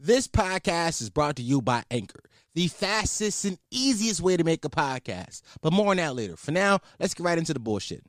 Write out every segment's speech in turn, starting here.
This podcast is brought to you by Anchor, the fastest and easiest way to make a podcast. But more on that later. For now, let's get right into the bullshit.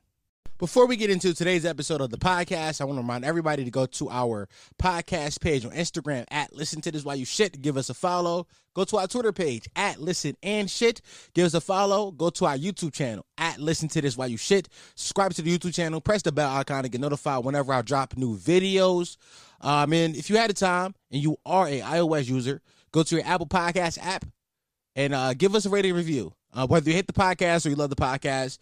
Before we get into today's episode of the podcast, I want to remind everybody to go to our podcast page on Instagram at Listen to This While You Shit. Give us a follow. Go to our Twitter page at Listen and Shit. Give us a follow. Go to our YouTube channel at Listen to This While You Shit. Subscribe to the YouTube channel. Press the bell icon to get notified whenever I drop new videos. Um, and if you had the time and you are a iOS user, go to your Apple Podcast app and uh, give us a rating review. Uh, whether you hate the podcast or you love the podcast,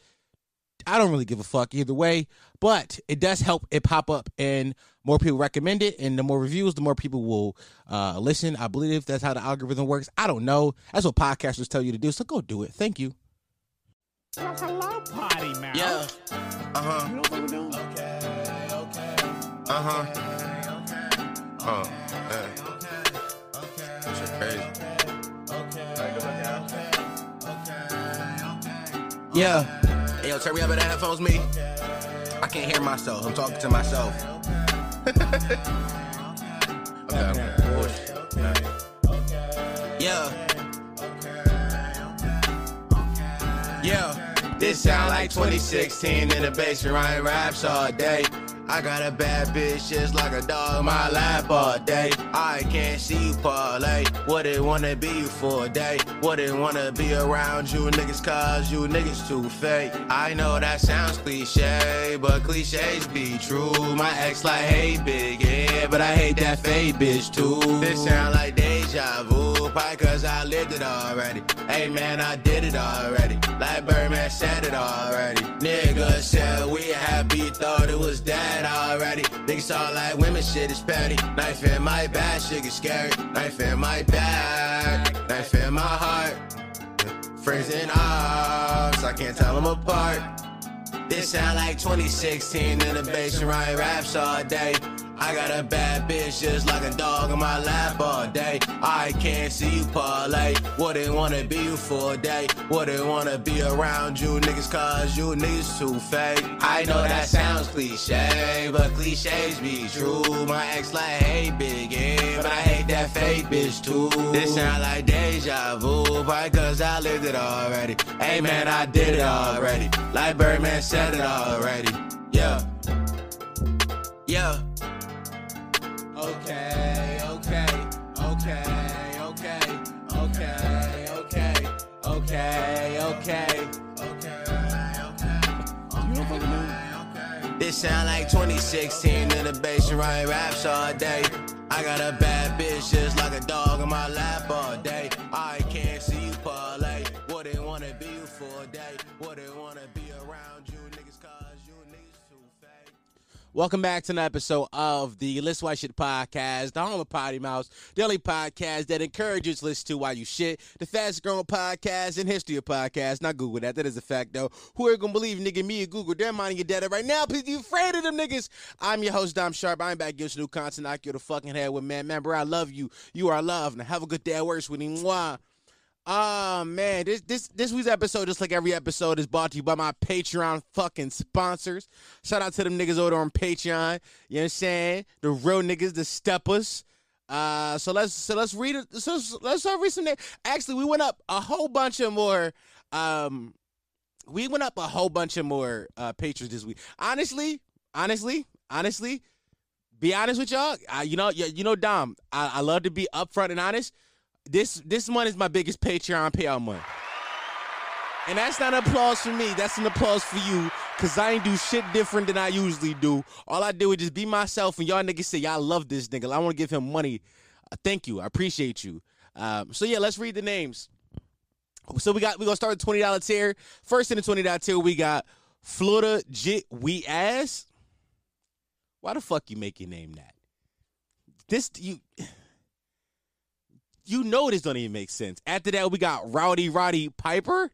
I don't really give a fuck either way, but it does help it pop up and more people recommend it. And the more reviews, the more people will uh, listen. I believe that's how the algorithm works. I don't know. That's what podcasters tell you to do. So go do it. Thank you. Hello, potty mouth. Yeah. Uh huh. You know what we're doing? Uh huh. Uh. Yeah. Shit crazy. Yeah. Hey, yo, turn me up in the headphones, me. I can't hear myself. I'm talking to myself. okay. Yeah. Yeah. This sound like 2016 in the basement, writing raps all day. I got a bad bitch just like a dog my lap all day. I can't see parlay. Wouldn't wanna be for a day. Wouldn't wanna be around you niggas cause you niggas too fake. I know that sounds cliche, but cliches be true. My ex like, hey big, yeah, but I hate that fake bitch too. This sound like deja vu, cause I lived it already. Hey man, I did it already. Like Birdman said it already. Nigga said we happy, thought it was dead already. Niggas all like women shit is petty. Knife in my back, shit get scary. Knife in my back, knife in my heart. Friends arms, I can't tell them apart. This sound like 2016 in the basement, writing raps all day. I got a bad bitch just like a dog in my lap all day. I can't see you parlay. Wouldn't wanna be you for a day. Wouldn't wanna be around you niggas cause you niggas too fake. I know that sounds cliche, but cliches be true. My ex like, hey big, yeah, but I hate that fake bitch too. This sound like deja vu, probably cause I lived it already. Hey man, I did it already. Like Birdman said it already. Yeah. Yeah. Okay, okay, okay, okay, okay, okay, okay, okay? This sound like 2016 in the basement, writing raps all day. I got a bad bitch just like a dog in my lap all day. I can't see Welcome back to an episode of the List Why Shit podcast, the home of Potty Mouse, daily podcast that encourages you to to while you shit, the fastest growing podcast in history of podcasts. Not Google that, that is a fact though. Who are gonna believe nigga me and Google? They're minding your data right now because you afraid of them niggas. I'm your host, Dom Sharpe. I'm back giving you new content. I you the fucking head with man. Bro, I love you. You are loved. Now have a good day at work, sweetie. Mwah. Oh man, this this this week's episode, just like every episode, is brought to you by my Patreon fucking sponsors. Shout out to them niggas over on Patreon. You know what I'm saying? The real niggas, the steppers. Uh, so let's so let's read it. So let's uh, read some names. Actually, we went up a whole bunch of more. Um, we went up a whole bunch of more uh patrons this week. Honestly, honestly, honestly, be honest with y'all. I, you know, you, you know, Dom. I, I love to be upfront and honest this this month is my biggest Patreon payout month. And that's not an applause for me. That's an applause for you. Cause I ain't do shit different than I usually do. All I do is just be myself and y'all niggas say, y'all love this nigga. I want to give him money. Uh, thank you. I appreciate you. Um, so yeah, let's read the names. So we got we gonna start with twenty dollar tier. First in the twenty dollar tier, we got Florida Jit We Ass. Why the fuck you make your name that? This you you know this don't even make sense. After that, we got Rowdy Roddy Piper.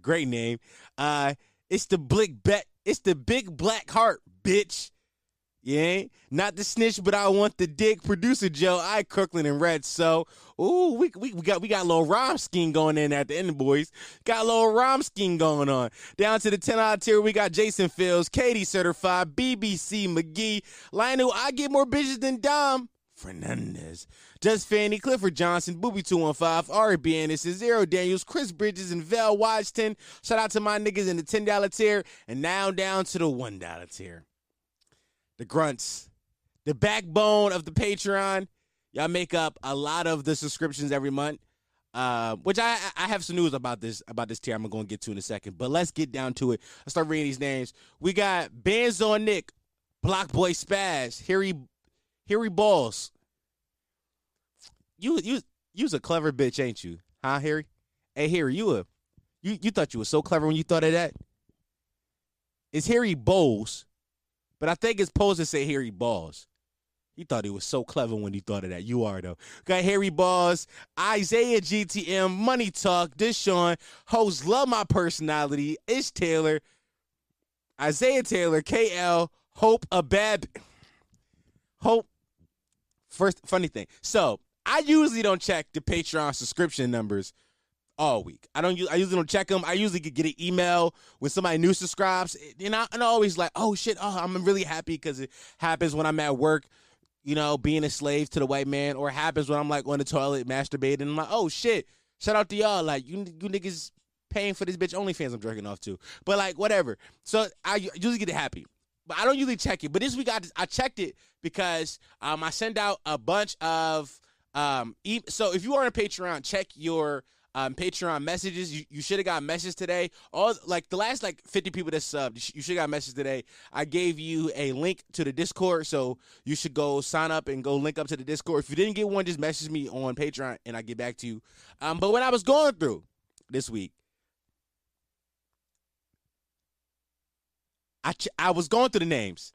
Great name. Uh, it's the big bet. It's the big black heart, bitch. Yeah, not the snitch, but I want the dick. Producer Joe, I Kirkland and Red. So, ooh, we, we, we got we got a little rhyme scheme going in at the end, boys. Got a little rhyme scheme going on. Down to the 10 out tier, we got Jason Fields, Katie Certified, BBC McGee, Lionel. I get more bitches than Dom. Fernandez, Just Fanny, Clifford Johnson, Booby215, Ari. Anderson, Zero Daniels, Chris Bridges, and Val Washington. Shout out to my niggas in the $10 tier, and now down to the $1 tier. The grunts, the backbone of the Patreon. Y'all make up a lot of the subscriptions every month. Uh, which I I have some news about this about this tier I'm gonna get to in a second. But let's get down to it. Let's start reading these names. We got Banzo Nick, Block Boy Spaz, Harry Harry Balls. You you you's a clever bitch, ain't you? Huh, Harry? Hey Harry, you a you you thought you were so clever when you thought of that? It's Harry Bowles, but I think it's supposed to say Harry Balls. He thought he was so clever when he thought of that. You are though. Got Harry Balls, Isaiah GTM, Money Talk, Deshaun, host Love My Personality, Ish Taylor, Isaiah Taylor, KL, Hope a bad Hope. First funny thing. So I usually don't check the Patreon subscription numbers all week. I don't. I usually don't check them. I usually get an email when somebody new subscribes, eh, and I, and I always like, oh shit, oh I'm really happy because it happens when I'm at work you know, being a slave to the white man, or happens when I'm like on the toilet masturbating. I'm like, oh shit, shout out to y'all. Like you, you niggas paying for this bitch OnlyFans I'm jerking off to. But like whatever. So I usually get happy, but I don't usually check it. But this week I I checked it because um I send out a bunch of um e- so if you are on Patreon, check your um, Patreon messages. You, you should have got a message today. All like the last like 50 people that subbed, you should have got a message today. I gave you a link to the Discord, so you should go sign up and go link up to the Discord. If you didn't get one, just message me on Patreon and I get back to you. Um, but when I was going through this week, I ch- I was going through the names.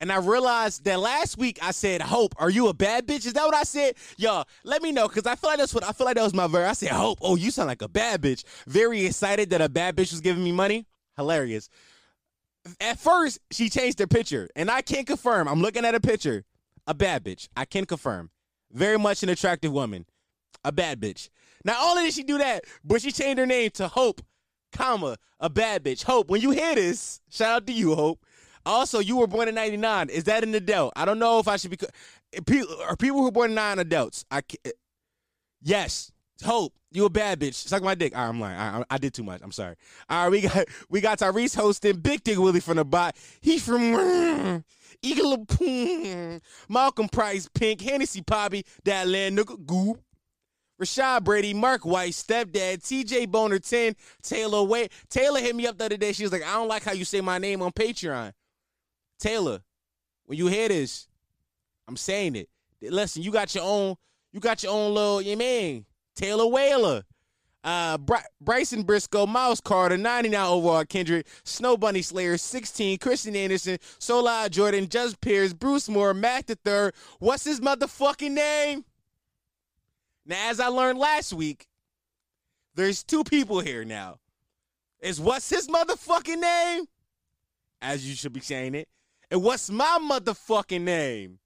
And I realized that last week I said, "Hope, are you a bad bitch?" Is that what I said? Y'all, let me know because I feel like that's what I feel like that was my verse. I said, "Hope, oh, you sound like a bad bitch." Very excited that a bad bitch was giving me money. Hilarious. At first, she changed her picture, and I can't confirm. I'm looking at a picture. A bad bitch. I can confirm. Very much an attractive woman. A bad bitch. Not only did she do that, but she changed her name to Hope, comma, a bad bitch. Hope, when you hear this, shout out to you, Hope. Also, you were born in '99. Is that an adult? I don't know if I should be. Eh, people are people who were born in nine adults. I can't, eh, yes. Hope you a bad bitch. Suck my dick. Ah, I'm lying. I, did too much. I'm sorry. All right, we got we got Tyrese hosting Big Dick Willie from the bot. He's from Eagle Malcolm Price, Pink, Hennessy Poppy, that land nigga goop. Rashad Brady, Mark White, stepdad, TJ Boner 10, Taylor Wait. Taylor hit me up the other day. She was like, I don't like how you say my name on Patreon. Taylor, when you hear this, I'm saying it. Listen, you got your own, you got your own little, you mean Taylor Whaler. Uh, Bry- Bryson Briscoe, Miles Carter, 99 overall, Kendrick, Snow Bunny Slayer, 16, Christian Anderson, Solar Jordan, Just Pierce, Bruce Moore, Mac the Third. What's his motherfucking name? Now, as I learned last week, there's two people here now. Is what's his motherfucking name? As you should be saying it. And what's my motherfucking name?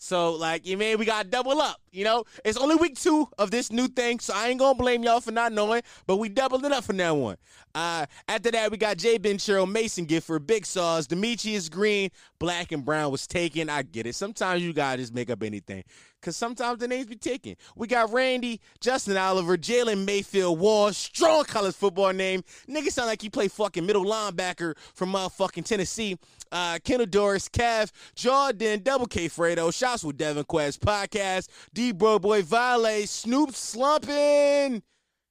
So, like, you mean we gotta double up, you know? It's only week two of this new thing, so I ain't gonna blame y'all for not knowing, but we doubled it up for that one. Uh, after that, we got Jay Ben Cheryl Mason Gifford, Big Sauce, Demetrius Green, Black and Brown was taken. I get it. Sometimes you gotta just make up anything. Cause sometimes the names be taken. We got Randy, Justin Oliver, Jalen Mayfield Wall, strong college football name. Nigga sound like he play fucking middle linebacker from motherfucking Tennessee. Uh, Kendall Doris, Kev, Jordan, Double K Fredo, Shots with Devin Quest, Podcast, D Bro Boy, Vale, Snoop Slumping.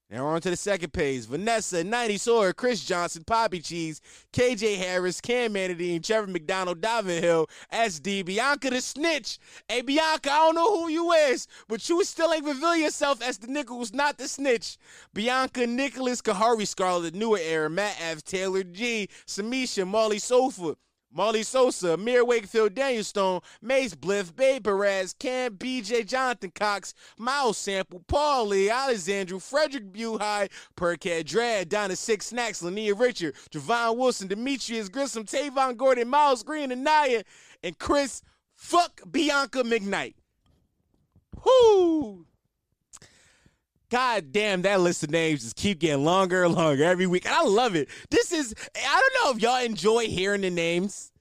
Now we're on to the second page. Vanessa, 90 Sawyer, Chris Johnson, Poppy Cheese, KJ Harris, Cam Manadine, Trevor McDonald, Davin Hill, SD, Bianca the Snitch. Hey, Bianca, I don't know who you is, but you still ain't reveal yourself as the nigga who's not the snitch. Bianca, Nicholas, Kahari Scarlett, Newer Era, Matt F, Taylor G, Samisha, Molly Sofa, Molly Sosa, Mir Wakefield, Daniel Stone, Mace Bliff, Babe Perez, Cam, BJ, Jonathan Cox, Miles Sample, Paul Lee, Alexandru, Frederick Buhai, Percat Drad, Donna Six Snacks, Lania Richard, Javon Wilson, Demetrius Grissom, Tavon Gordon, Miles Green, and Naya, and Chris Fuck Bianca McKnight. Whoo! God damn, that list of names just keep getting longer and longer every week. And I love it. This is, I don't know if y'all enjoy hearing the names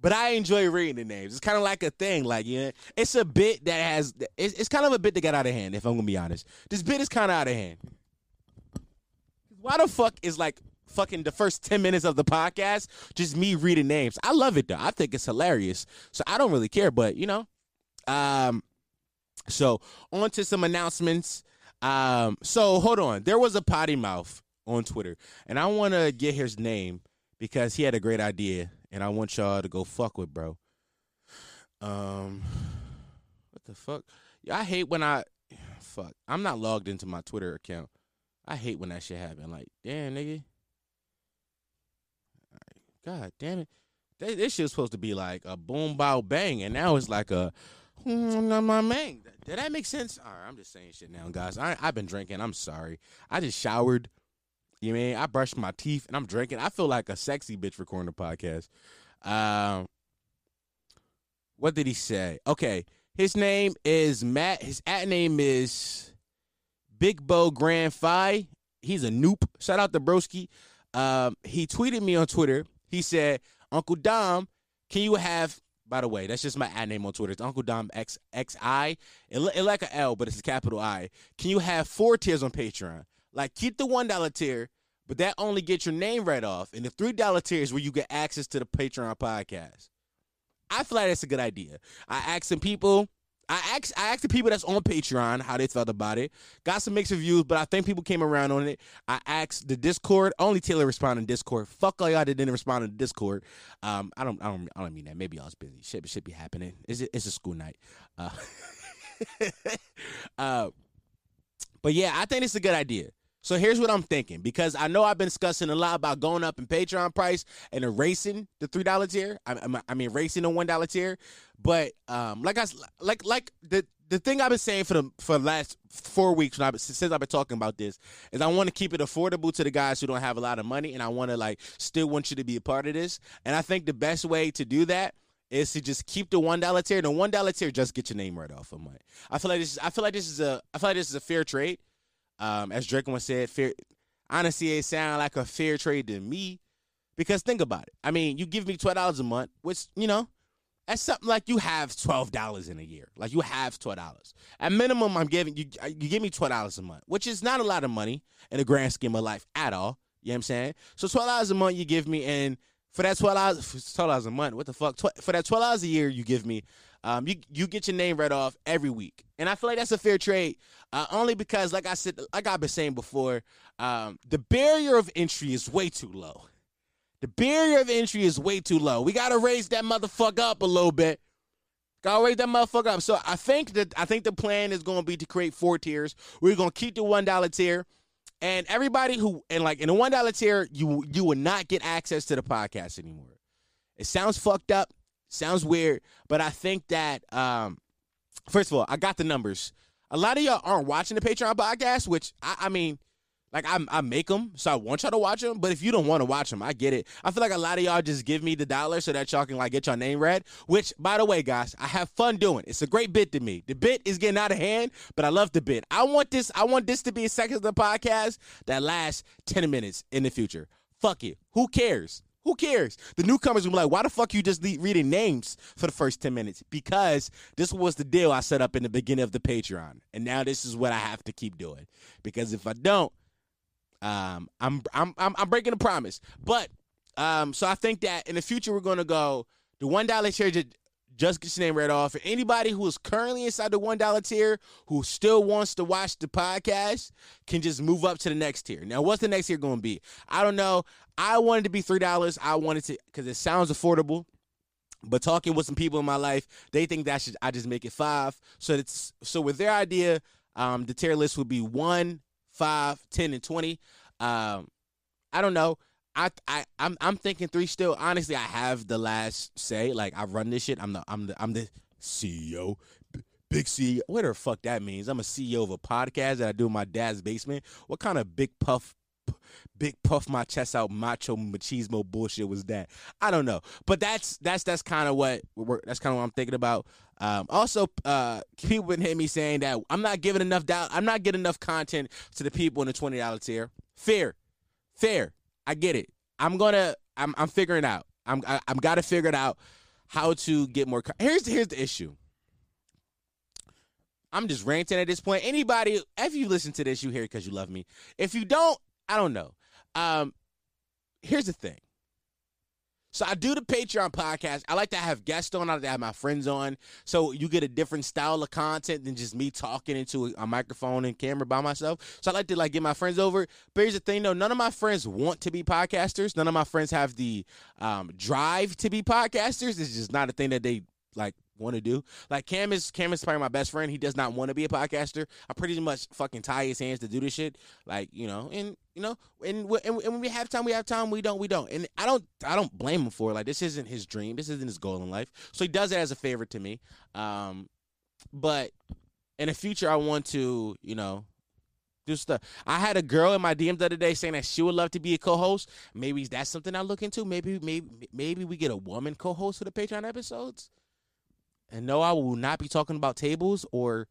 but I enjoy reading the names. It's kind of like a thing. Like, yeah, it's a bit that has. It's, it's kind of a bit that got out of hand. If I'm gonna be honest, this bit is kind of out of hand. Why the fuck is like fucking the first 10 minutes of the podcast just me reading names? I love it though. I think it's hilarious. So I don't really care, but you know. Um so on to some announcements. Um so hold on. There was a potty mouth on Twitter, and I wanna get his name because he had a great idea, and I want y'all to go fuck with bro. Um what the fuck? I hate when I fuck. I'm not logged into my Twitter account. I hate when that shit happen. Like, damn, nigga. God damn it. This, this shit was supposed to be like a boom, bow, bang, and now it's like a my man. Did that make sense? All right, I'm just saying shit now, guys. I, I've been drinking. I'm sorry. I just showered. You I mean? I brushed my teeth and I'm drinking. I feel like a sexy bitch recording a podcast. Um, what did he say? Okay, his name is Matt. His at name is Big Bo Grand Fi. He's a noop. Shout out to Broski. Um, he tweeted me on Twitter. He said, Uncle Dom, can you have by the way, that's just my ad name on Twitter. It's Uncle Dom X X I. It, it like an L, but it's a capital I. Can you have four tiers on Patreon? Like keep the one dollar tier, but that only gets your name right off. And the three dollar tier is where you get access to the Patreon podcast. I feel like that's a good idea. I asked some people I asked I asked the people that's on Patreon how they felt about it. Got some mixed reviews, but I think people came around on it. I asked the Discord. Only Taylor responded in Discord. Fuck all y'all that didn't respond in Discord. Um, I don't I don't I don't mean that. Maybe y'all's busy. Shit should be happening. It's a, it's a school night. Uh, uh, but yeah, I think it's a good idea. So here's what I'm thinking because I know I've been discussing a lot about going up in Patreon price and erasing the three dollar tier. I, I mean, erasing the one dollar tier. But um, like I like like the the thing I've been saying for the for the last four weeks I since I've been talking about this is I want to keep it affordable to the guys who don't have a lot of money, and I want to like still want you to be a part of this. And I think the best way to do that is to just keep the one dollar tier. The one dollar tier just get your name right off of mine. I feel like this. Is, I feel like this is a. I feel like this is a fair trade. Um, as Drake once said, fair. Honestly, it sounds like a fair trade to me, because think about it. I mean, you give me twelve dollars a month, which you know, that's something like you have twelve dollars in a year. Like you have twelve dollars at minimum. I'm giving you. You give me twelve dollars a month, which is not a lot of money in the grand scheme of life at all. You know what I'm saying? So twelve dollars a month you give me, and for that twelve dollars, twelve dollars a month, what the fuck? for that twelve dollars a year you give me, um, you you get your name read off every week, and I feel like that's a fair trade. Uh, only because, like I said, like I've been saying before, um, the barrier of entry is way too low. The barrier of entry is way too low. We gotta raise that motherfucker up a little bit. Gotta raise that motherfucker up. So I think that I think the plan is gonna be to create four tiers. We're gonna keep the one dollar tier. And everybody who and like in the one dollar tier, you you will not get access to the podcast anymore. It sounds fucked up, sounds weird, but I think that um, first of all, I got the numbers. A lot of y'all aren't watching the Patreon podcast, which I, I mean, like I, I make them, so I want y'all to watch them. But if you don't want to watch them, I get it. I feel like a lot of y'all just give me the dollar so that y'all can like get your name read. Which, by the way, guys, I have fun doing. It's a great bit to me. The bit is getting out of hand, but I love the bit. I want this. I want this to be a second of the podcast that lasts ten minutes in the future. Fuck it. Who cares? Who cares? The newcomers will be like, why the fuck you just reading names for the first 10 minutes? Because this was the deal I set up in the beginning of the Patreon. And now this is what I have to keep doing. Because if I don't, um, I'm I'm I'm, I'm breaking a promise. But um, so I think that in the future we're gonna go the one dollar tier just, get your name read off. Anybody who is currently inside the one dollar tier who still wants to watch the podcast can just move up to the next tier. Now, what's the next tier gonna be? I don't know. I wanted to be three dollars. I wanted to because it sounds affordable. But talking with some people in my life, they think that should I just make it five. So it's so with their idea, um, the tier list would be one, five, ten, and twenty. Um, I don't know. I I I'm I'm thinking three still. Honestly, I have the last say. Like I run this shit. I'm the I'm the I'm the CEO. Big CEO, whatever the fuck that means. I'm a CEO of a podcast that I do in my dad's basement. What kind of big puff big puff my chest out macho machismo bullshit was that i don't know but that's that's that's kind of what that's kind of what i'm thinking about um, also uh, people been hitting me saying that i'm not giving enough doubt i'm not getting enough content to the people in the $20 tier fair fair i get it i'm gonna i'm, I'm figuring out i'm I, am i am gotta figure it out how to get more. Here's here's the issue. I'm just ranting at this point. Anybody, if you listen to this, you hear it because you love me. If you don't, I don't know. Um, here's the thing. So I do the Patreon podcast. I like to have guests on. I like to have my friends on, so you get a different style of content than just me talking into a, microphone and camera by myself. So I like to like get my friends over. But here's the thing, though: none of my friends want to be podcasters. None of my friends have the um, drive to be podcasters. It's just not a thing that they like want to do. Like Cam is Cam is probably my best friend. He does not want to be a podcaster. I pretty much fucking tie his hands to do this shit. Like you know, and you know, and, and, and when we have time, we have time. We don't, we don't. And I don't I don't blame him for it. Like this isn't his dream. This isn't his goal in life. So he does it as a favor to me. Um, but in the future, I want to you know. Do stuff. I had a girl in my DMs the other day saying that she would love to be a co-host. Maybe that's something I look into. Maybe, maybe, maybe we get a woman co-host for the Patreon episodes. And no, I will not be talking about tables or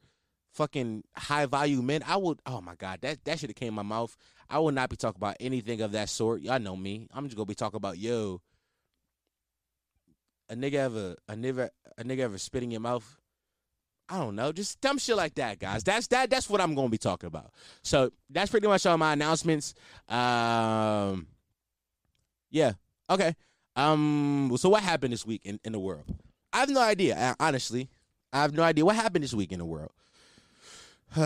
fucking high value men. I would. Oh my god, that that should have came in my mouth. I will not be talking about anything of that sort. Y'all know me. I'm just gonna be talking about yo. A nigga ever a nigga a nigga ever spit in your mouth? I don't know, just dumb shit like that, guys. That's that. That's what I'm gonna be talking about. So that's pretty much all my announcements. Um, yeah, okay. Um, so what happened this week in, in the world? I have no idea. uh, Honestly, I have no idea what happened this week in the world.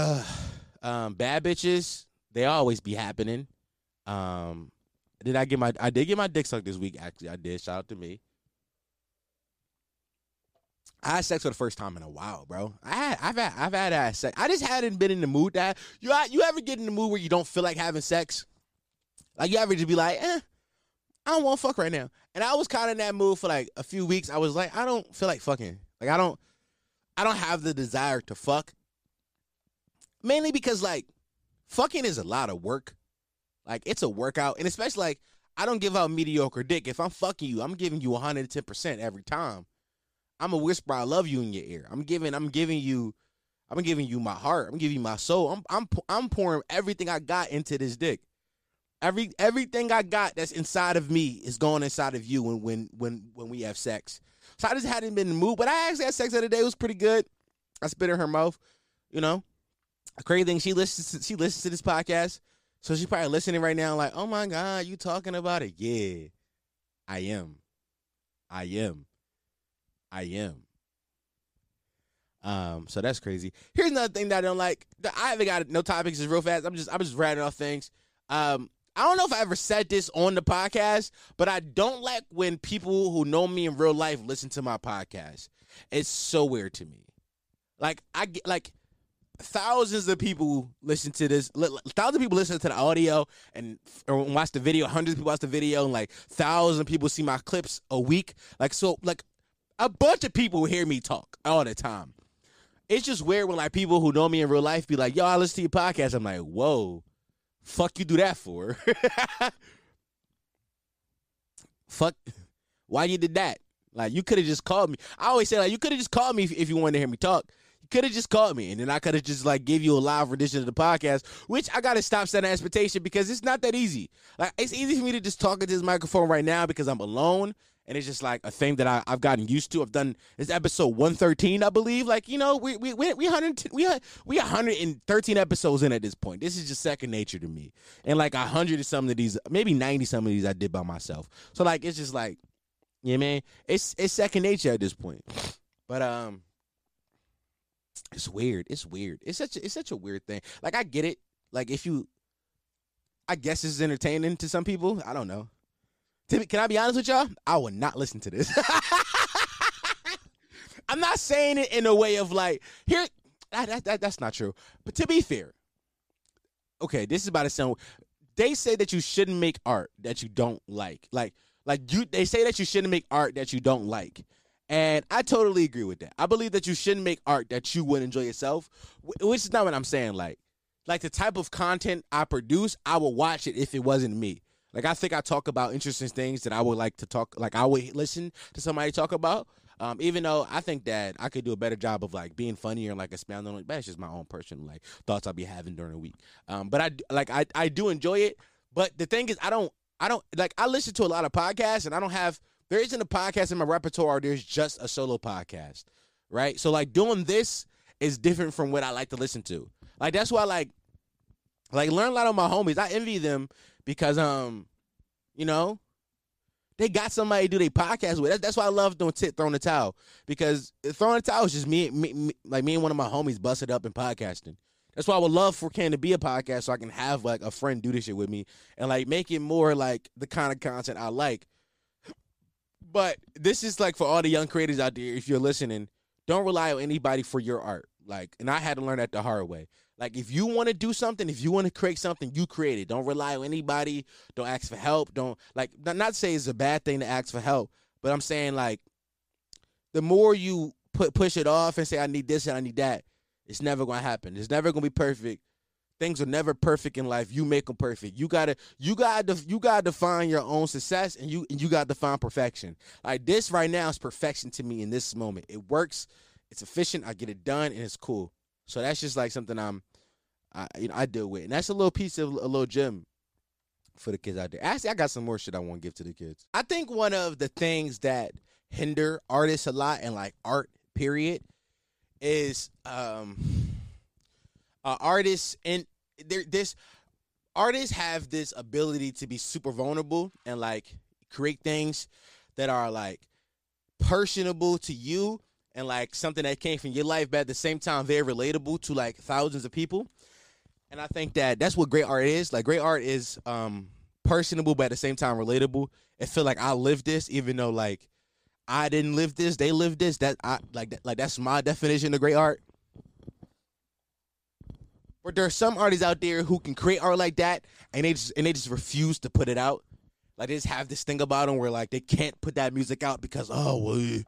um, bad bitches, they always be happening. Um, did I get my? I did get my dick sucked this week. Actually, I did. Shout out to me. I had sex for the first time in a while, bro. I had, I've had, I've had had sex. I just hadn't been in the mood that you, you ever get in the mood where you don't feel like having sex? Like you ever just be like, eh, I don't want to fuck right now. And I was kind of in that mood for like a few weeks. I was like, I don't feel like fucking. Like I don't, I don't have the desire to fuck. Mainly because like, fucking is a lot of work. Like it's a workout, and especially like I don't give out mediocre dick. If I'm fucking you, I'm giving you 110 percent every time. I'm a whisper I love you in your ear. I'm giving I'm giving you I'm giving you my heart. I'm giving you my soul. I'm I'm I'm pouring everything I got into this dick. Every everything I got that's inside of me is going inside of you when when when when we have sex. So I just hadn't been the mood, but I actually had sex the other day. It was pretty good. I spit in her mouth, you know. A crazy thing, she listens to, she listens to this podcast. So she's probably listening right now, like, oh my God, you talking about it? Yeah. I am. I am. I am. Um, so that's crazy. Here's another thing that I don't like. I haven't got no topics. Is real fast. I'm just I'm just rattling off things. Um, I don't know if I ever said this on the podcast, but I don't like when people who know me in real life listen to my podcast. It's so weird to me. Like I get like thousands of people listen to this. Thousands of people listen to the audio and or watch the video. Hundreds of people watch the video, and like thousands of people see my clips a week. Like so, like a bunch of people hear me talk all the time. It's just weird when like people who know me in real life be like, "Yo, I listen to your podcast." I'm like, "Whoa, fuck you do that for?" fuck, why you did that? Like you could have just called me. I always say like you could have just called me if, if you wanted to hear me talk. You could have just called me, and then I could have just like give you a live rendition of the podcast. Which I gotta stop setting expectation because it's not that easy. Like it's easy for me to just talk into this microphone right now because I'm alone, and it's just like a thing that I, I've gotten used to. I've done this episode 113, I believe. Like you know, we we we hundred we we 113 episodes in at this point. This is just second nature to me, and like a hundred of some of these, maybe 90 some of these I did by myself. So like it's just like. Yeah, man. It's it's second nature at this point. But um it's weird. It's weird. It's such a, it's such a weird thing. Like I get it. Like if you I guess it's entertaining to some people. I don't know. Be- Can I be honest with y'all? I would not listen to this. I'm not saying it in a way of like here that, that, that- that's not true. But to be fair, okay, this is about to sound they say that you shouldn't make art that you don't like. Like like you they say that you shouldn't make art that you don't like. And I totally agree with that. I believe that you shouldn't make art that you wouldn't enjoy yourself, which is not what I'm saying. Like, like the type of content I produce, I would watch it if it wasn't me. Like, I think I talk about interesting things that I would like to talk. Like, I would listen to somebody talk about. Um, even though I think that I could do a better job of like being funnier and like expounding on it, but it's just my own personal like thoughts I'll be having during the week. Um, but I like I I do enjoy it. But the thing is, I don't I don't like I listen to a lot of podcasts and I don't have there isn't a podcast in my repertoire. There's just a solo podcast, right? So like doing this is different from what I like to listen to. Like that's why like like learn a lot of my homies. I envy them because um, you know, they got somebody to do their podcast with. That's, why I love doing tit throwing the towel because throwing the towel is just me, me, me, like me and one of my homies busted up in podcasting. That's why I would love for Ken to be a podcast so I can have like a friend do this shit with me and like make it more like the kind of content I like. But this is like for all the young creators out there, if you're listening, don't rely on anybody for your art. Like, and I had to learn that the hard way. Like, if you want to do something, if you want to create something, you create it. Don't rely on anybody. Don't ask for help. Don't like not, not say it's a bad thing to ask for help, but I'm saying like the more you put push it off and say I need this and I need that, it's never gonna happen. It's never gonna be perfect. Things are never perfect in life. You make them perfect. You gotta, you gotta, you gotta define your own success, and you, and you gotta define perfection. Like this right now is perfection to me in this moment. It works. It's efficient. I get it done, and it's cool. So that's just like something I'm, I, you know, I deal with, and that's a little piece of a little gem for the kids out there. Actually, I got some more shit I want to give to the kids. I think one of the things that hinder artists a lot and like art period is um uh, artists and there this artists have this ability to be super vulnerable and like create things that are like personable to you and like something that came from your life but at the same time very relatable to like thousands of people. And i think that that's what great art is. Like great art is um personable but at the same time relatable. It feel like i lived this even though like i didn't live this they lived this. That i like that like that's my definition of great art. But there are some artists out there who can create art like that, and they just and they just refuse to put it out. Like they just have this thing about them where like they can't put that music out because oh well,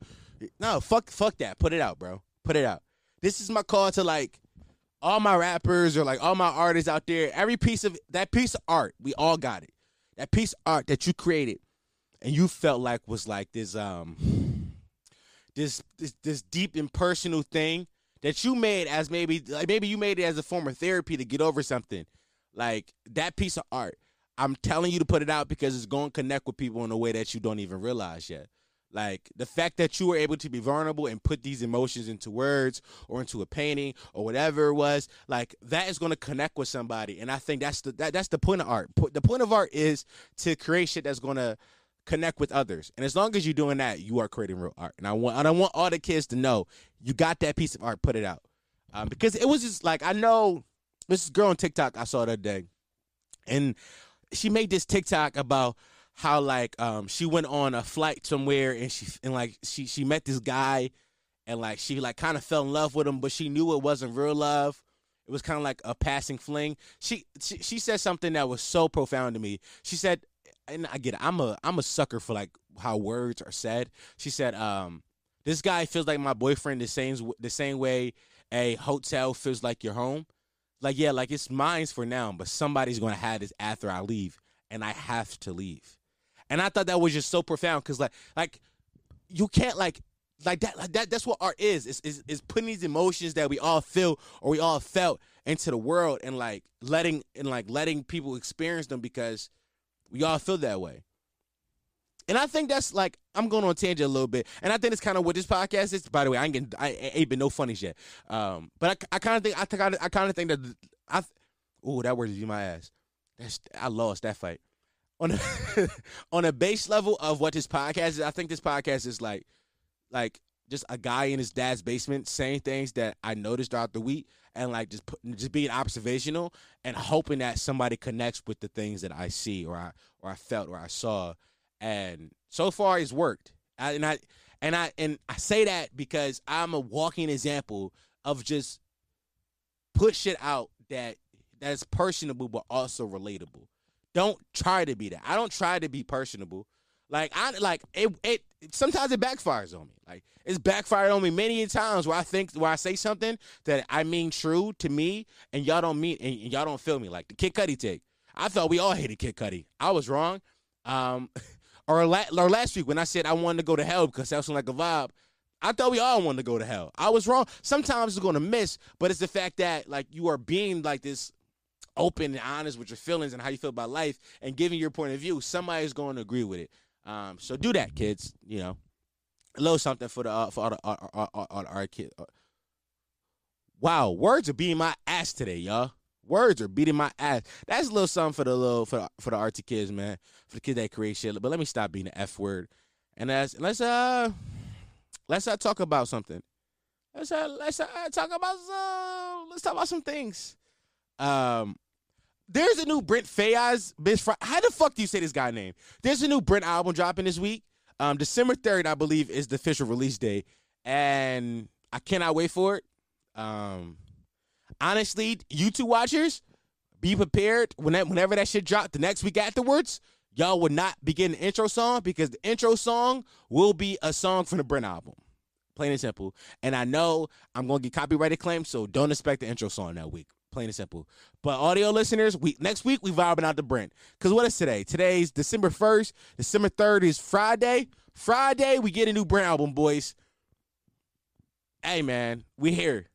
no fuck fuck that. Put it out, bro. Put it out. This is my call to like all my rappers or like all my artists out there. Every piece of that piece of art, we all got it. That piece of art that you created and you felt like was like this um this this this deep and personal thing that you made as maybe like maybe you made it as a form of therapy to get over something. Like that piece of art. I'm telling you to put it out because it's going to connect with people in a way that you don't even realize yet. Like the fact that you were able to be vulnerable and put these emotions into words or into a painting or whatever it was, like that is going to connect with somebody. And I think that's the that, that's the point of art. The point of art is to create shit that's going to connect with others. And as long as you're doing that, you are creating real art. And I want and I want all the kids to know you got that piece of art, put it out. Um, because it was just like I know this girl on TikTok I saw other day, and she made this TikTok about how like um she went on a flight somewhere and she and like she she met this guy and like she like kind of fell in love with him, but she knew it wasn't real love. It was kind of like a passing fling. She, she she said something that was so profound to me. She said, and I get it. I'm a I'm a sucker for like how words are said. She said, um, this guy feels like my boyfriend the same the same way a hotel feels like your home. Like yeah, like it's mine's for now, but somebody's gonna have this after I leave, and I have to leave. And I thought that was just so profound because like like you can't like like that like that that's what art is. Is is is putting these emotions that we all feel or we all felt into the world and like letting and like letting people experience them because we all feel that way. And I think that's like I'm going on tangent a little bit, and I think it's kind of what this podcast is. By the way, I ain't getting, I ain't been no funnies yet. Um, but I, I kind of think I think I, I kind of think that I, oh that word is you my ass. That's I lost that fight on a, on a base level of what this podcast is. I think this podcast is like like just a guy in his dad's basement saying things that I noticed throughout the week, and like just put, just being observational and hoping that somebody connects with the things that I see or I or I felt or I saw and so far it's worked. I, and I and I and I say that because I'm a walking example of just put shit out that that's personable but also relatable. Don't try to be that. I don't try to be personable. Like I like it. It sometimes it backfires on me. Like it's backfired on me many times where I think where I say something that I mean true to me, and y'all don't mean and y'all don't feel me. Like the Kid Cudi take. I thought we all hated Kid Cudi. I was wrong. Um, or, la- or last week when I said I wanted to go to hell because that sounded like a vibe. I thought we all wanted to go to hell. I was wrong. Sometimes it's going to miss, but it's the fact that like you are being like this open and honest with your feelings and how you feel about life and giving your point of view. Somebody's going to agree with it. Um, so do that, kids. You know, a little something for the uh, for all the all, all, all, all our kids. Wow, words are beating my ass today, y'all. Words are beating my ass. That's a little something for the little for the, for the artsy kids, man. For the kids that create shit. But let me stop being the f word, and let's let's uh let's uh, talk about something. Let's uh, let's uh, talk about some. Let's talk about some things. Um, there's a new Brent. Bitch, how the fuck do you say this guy name? There's a new Brent album dropping this week. Um, December third, I believe, is the official release day, and I cannot wait for it. Um, honestly, YouTube watchers, be prepared when that, whenever that shit drop the next week afterwards. Y'all will not be getting the intro song because the intro song will be a song from the Brent album. Plain and simple. And I know I'm gonna get copyrighted claims, so don't expect the intro song that week. Plain and simple. But audio listeners, we next week we vibing out the Brent. Cause what is today? Today's December 1st. December 3rd is Friday. Friday, we get a new Brent album, boys. Hey man, we here.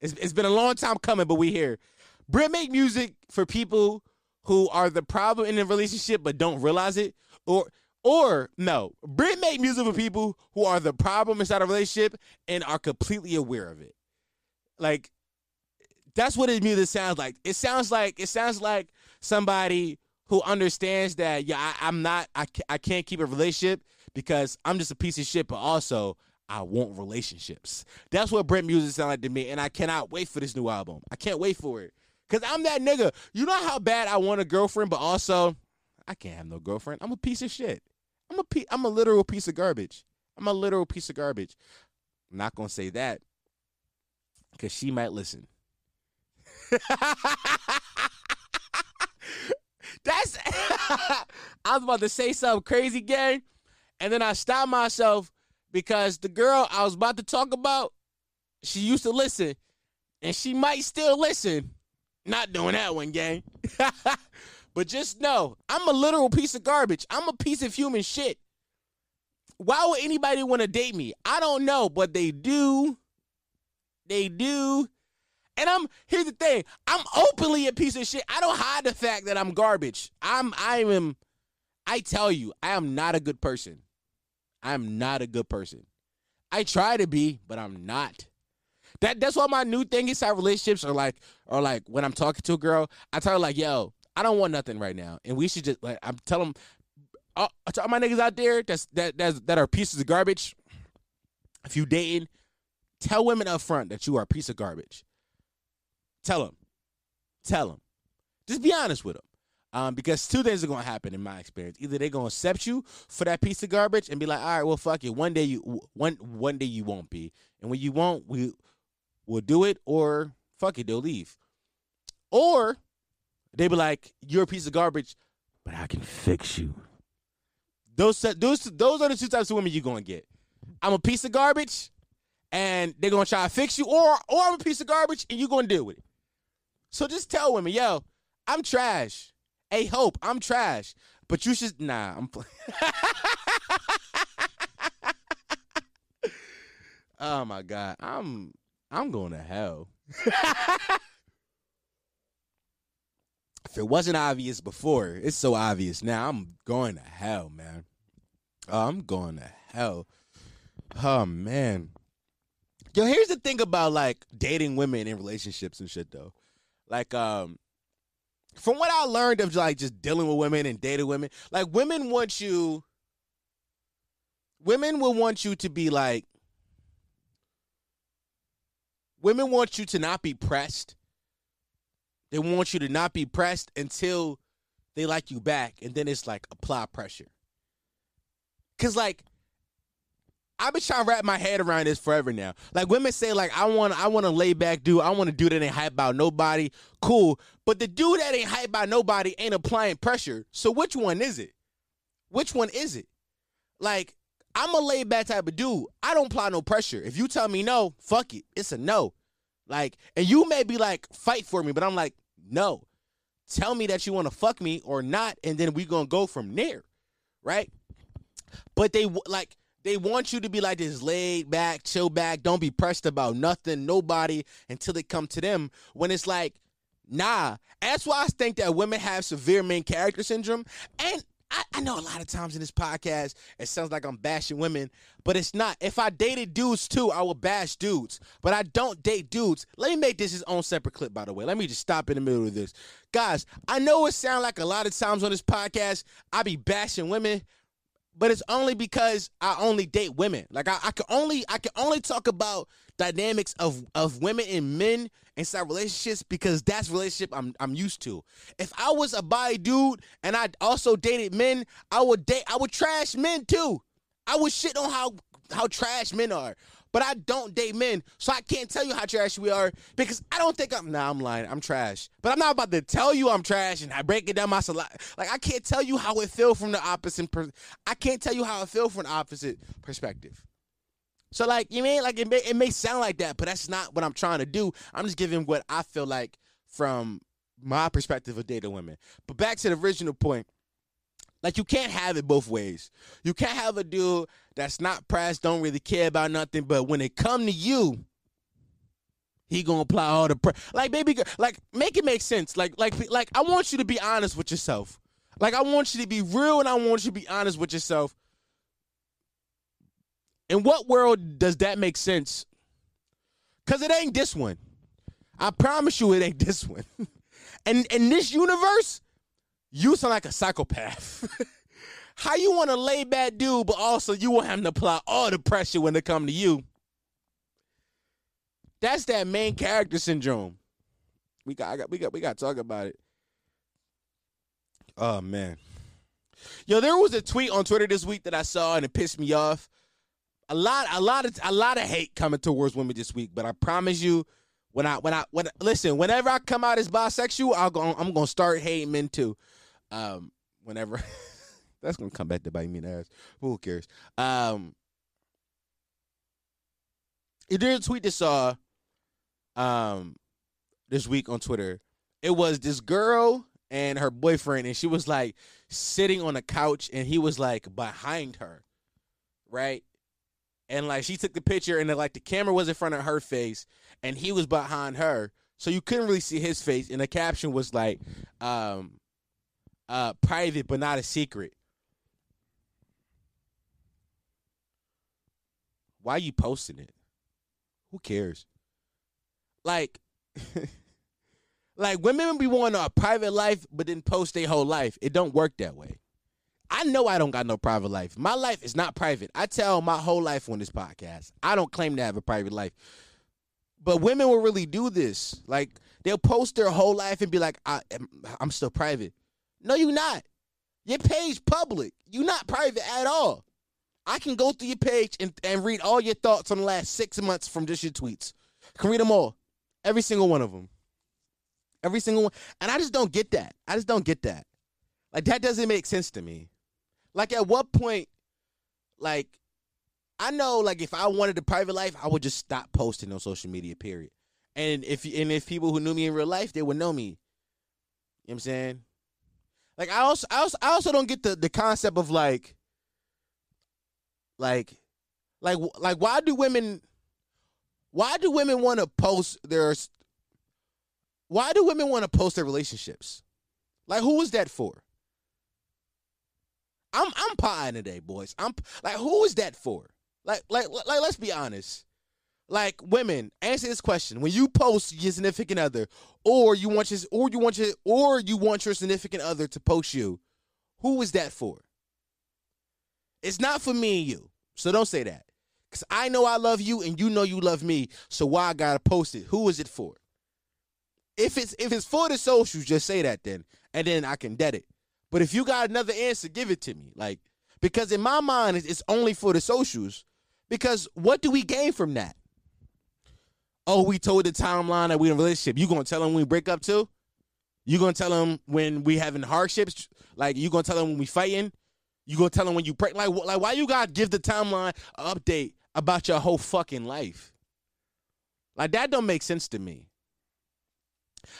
It's, it's been a long time coming, but we here. Brent make music for people who are the problem in a relationship but don't realize it. Or or no, Brent make music for people who are the problem inside a relationship and are completely aware of it. Like that's what his music sounds like. It sounds like it sounds like somebody who understands that yeah, I, am not I, I can't keep a relationship because I'm just a piece of shit, but also I want relationships. That's what Brent music sounds like to me, and I cannot wait for this new album. I can't wait for it. Cause I'm that nigga. You know how bad I want a girlfriend, but also I can't have no girlfriend. I'm a piece of shit. I'm a pe- I'm a literal piece of garbage. I'm a literal piece of garbage. I'm not gonna say that because she might listen. That's I was about to say something crazy, gang, and then I stopped myself because the girl I was about to talk about, she used to listen, and she might still listen. Not doing that one, gang. but just know, I'm a literal piece of garbage. I'm a piece of human shit. Why would anybody want to date me? I don't know, but they do. They do. And I'm here's the thing. I'm openly a piece of shit. I don't hide the fact that I'm garbage. I'm I am I tell you, I am not a good person. I'm not a good person. I try to be, but I'm not. That that's why my new thing inside relationships are like are like when I'm talking to a girl, I tell her like, yo, I don't want nothing right now. And we should just like I'm telling to all my niggas out there that's that that's, that are pieces of garbage. If you dating, tell women up front that you are a piece of garbage. Tell them. Tell them. Just be honest with them. Um, because two things are gonna happen in my experience. Either they're gonna accept you for that piece of garbage and be like, all right, well, fuck it. One day you one one day you won't be, and when you won't, we will do it, or fuck it, they'll leave. Or they be like, you're a piece of garbage, but I can fix you. Those those those are the two types of women you're gonna get. I'm a piece of garbage, and they're gonna try to fix you, or or I'm a piece of garbage and you're gonna deal with it. So just tell women, yo, I'm trash. Hey, Hope, I'm trash. But you should nah, I'm playing. Oh my god. I'm I'm going to hell. if it wasn't obvious before, it's so obvious now. I'm going to hell, man. Oh, I'm going to hell. Oh man. Yo, here's the thing about like dating women in relationships and shit though. Like um from what I learned of like just dealing with women and dating women, like women want you women will want you to be like women want you to not be pressed. They want you to not be pressed until they like you back and then it's like apply pressure. Cuz like I've been trying to wrap my head around this forever now. Like women say, like I want, I want to lay back dude. I want to do that ain't hype about nobody. Cool, but the dude that ain't hype about nobody ain't applying pressure. So which one is it? Which one is it? Like I'm a laid back type of dude. I don't apply no pressure. If you tell me no, fuck it. It's a no. Like, and you may be like, fight for me, but I'm like, no. Tell me that you want to fuck me or not, and then we gonna go from there, right? But they like they want you to be like this laid back, chill back, don't be pressed about nothing, nobody until they come to them. When it's like, nah. That's why I think that women have severe main character syndrome. And I, I know a lot of times in this podcast it sounds like I'm bashing women, but it's not. If I dated dudes too, I would bash dudes. But I don't date dudes. Let me make this his own separate clip, by the way. Let me just stop in the middle of this. Guys, I know it sounds like a lot of times on this podcast I be bashing women, but it's only because I only date women. Like I, I can only I can only talk about dynamics of of women and men inside relationships because that's relationship I'm I'm used to. If I was a bi dude and I also dated men, I would date I would trash men too. I would shit on how how trash men are. But I don't date men, so I can't tell you how trash we are because I don't think I'm. Nah, I'm lying. I'm trash, but I'm not about to tell you I'm trash and I break it down my. Like I can't tell you how it feel from the opposite. Per- I can't tell you how it feel from an opposite perspective. So like you mean like it may it may sound like that, but that's not what I'm trying to do. I'm just giving what I feel like from my perspective of dating women. But back to the original point. Like you can't have it both ways. You can't have a dude that's not pressed, don't really care about nothing, but when it come to you, he gonna apply all the pre- like baby girl, like make it make sense. Like like like I want you to be honest with yourself. Like I want you to be real and I want you to be honest with yourself. In what world does that make sense? Cause it ain't this one. I promise you it ain't this one. and in this universe, you sound like a psychopath. How you want to lay back dude, but also you want him to apply all the pressure when it come to you? That's that main character syndrome. We got, I got, we got, we got to talk about it. Oh man, yo, there was a tweet on Twitter this week that I saw and it pissed me off. A lot, a lot of, a lot of hate coming towards women this week. But I promise you, when I, when I, when listen, whenever I come out as bisexual, I'll go, I'm gonna start hating men too. Um, whenever that's gonna come back to bite me in the ass. Who cares? Um, did a tweet this saw, um, this week on Twitter. It was this girl and her boyfriend, and she was like sitting on a couch, and he was like behind her, right? And like she took the picture, and then, like the camera was in front of her face, and he was behind her, so you couldn't really see his face. And the caption was like, um, uh, private but not a secret. Why are you posting it? Who cares? Like, like women be wanting a private life, but then post their whole life. It don't work that way. I know I don't got no private life. My life is not private. I tell my whole life on this podcast. I don't claim to have a private life. But women will really do this. Like they'll post their whole life and be like, I, I'm still private. No, you're not. Your page public. You're not private at all. I can go through your page and, and read all your thoughts on the last six months from just your tweets. I can read them all. Every single one of them. Every single one. And I just don't get that. I just don't get that. Like that doesn't make sense to me. Like at what point, like, I know like if I wanted a private life, I would just stop posting on social media, period. And if and if people who knew me in real life, they would know me. You know what I'm saying? Like I also I also I also don't get the the concept of like like like like why do women why do women want to post their why do women want to post their relationships? Like who is that for? I'm I'm pieing today, boys. I'm like who is that for? Like like like let's be honest. Like women, answer this question. When you post your significant other, or you want your or you want your or you want your significant other to post you, who is that for? It's not for me and you. So don't say that. Cause I know I love you and you know you love me. So why I gotta post it? Who is it for? If it's if it's for the socials, just say that then. And then I can dead it. But if you got another answer, give it to me. Like, because in my mind, it's only for the socials. Because what do we gain from that? Oh, we told the timeline that we in a relationship. You gonna tell them when we break up too? You gonna tell them when we having hardships? Like you gonna tell them when we fighting? You gonna tell them when you break? Like, like why you gotta give the timeline update about your whole fucking life? Like that don't make sense to me.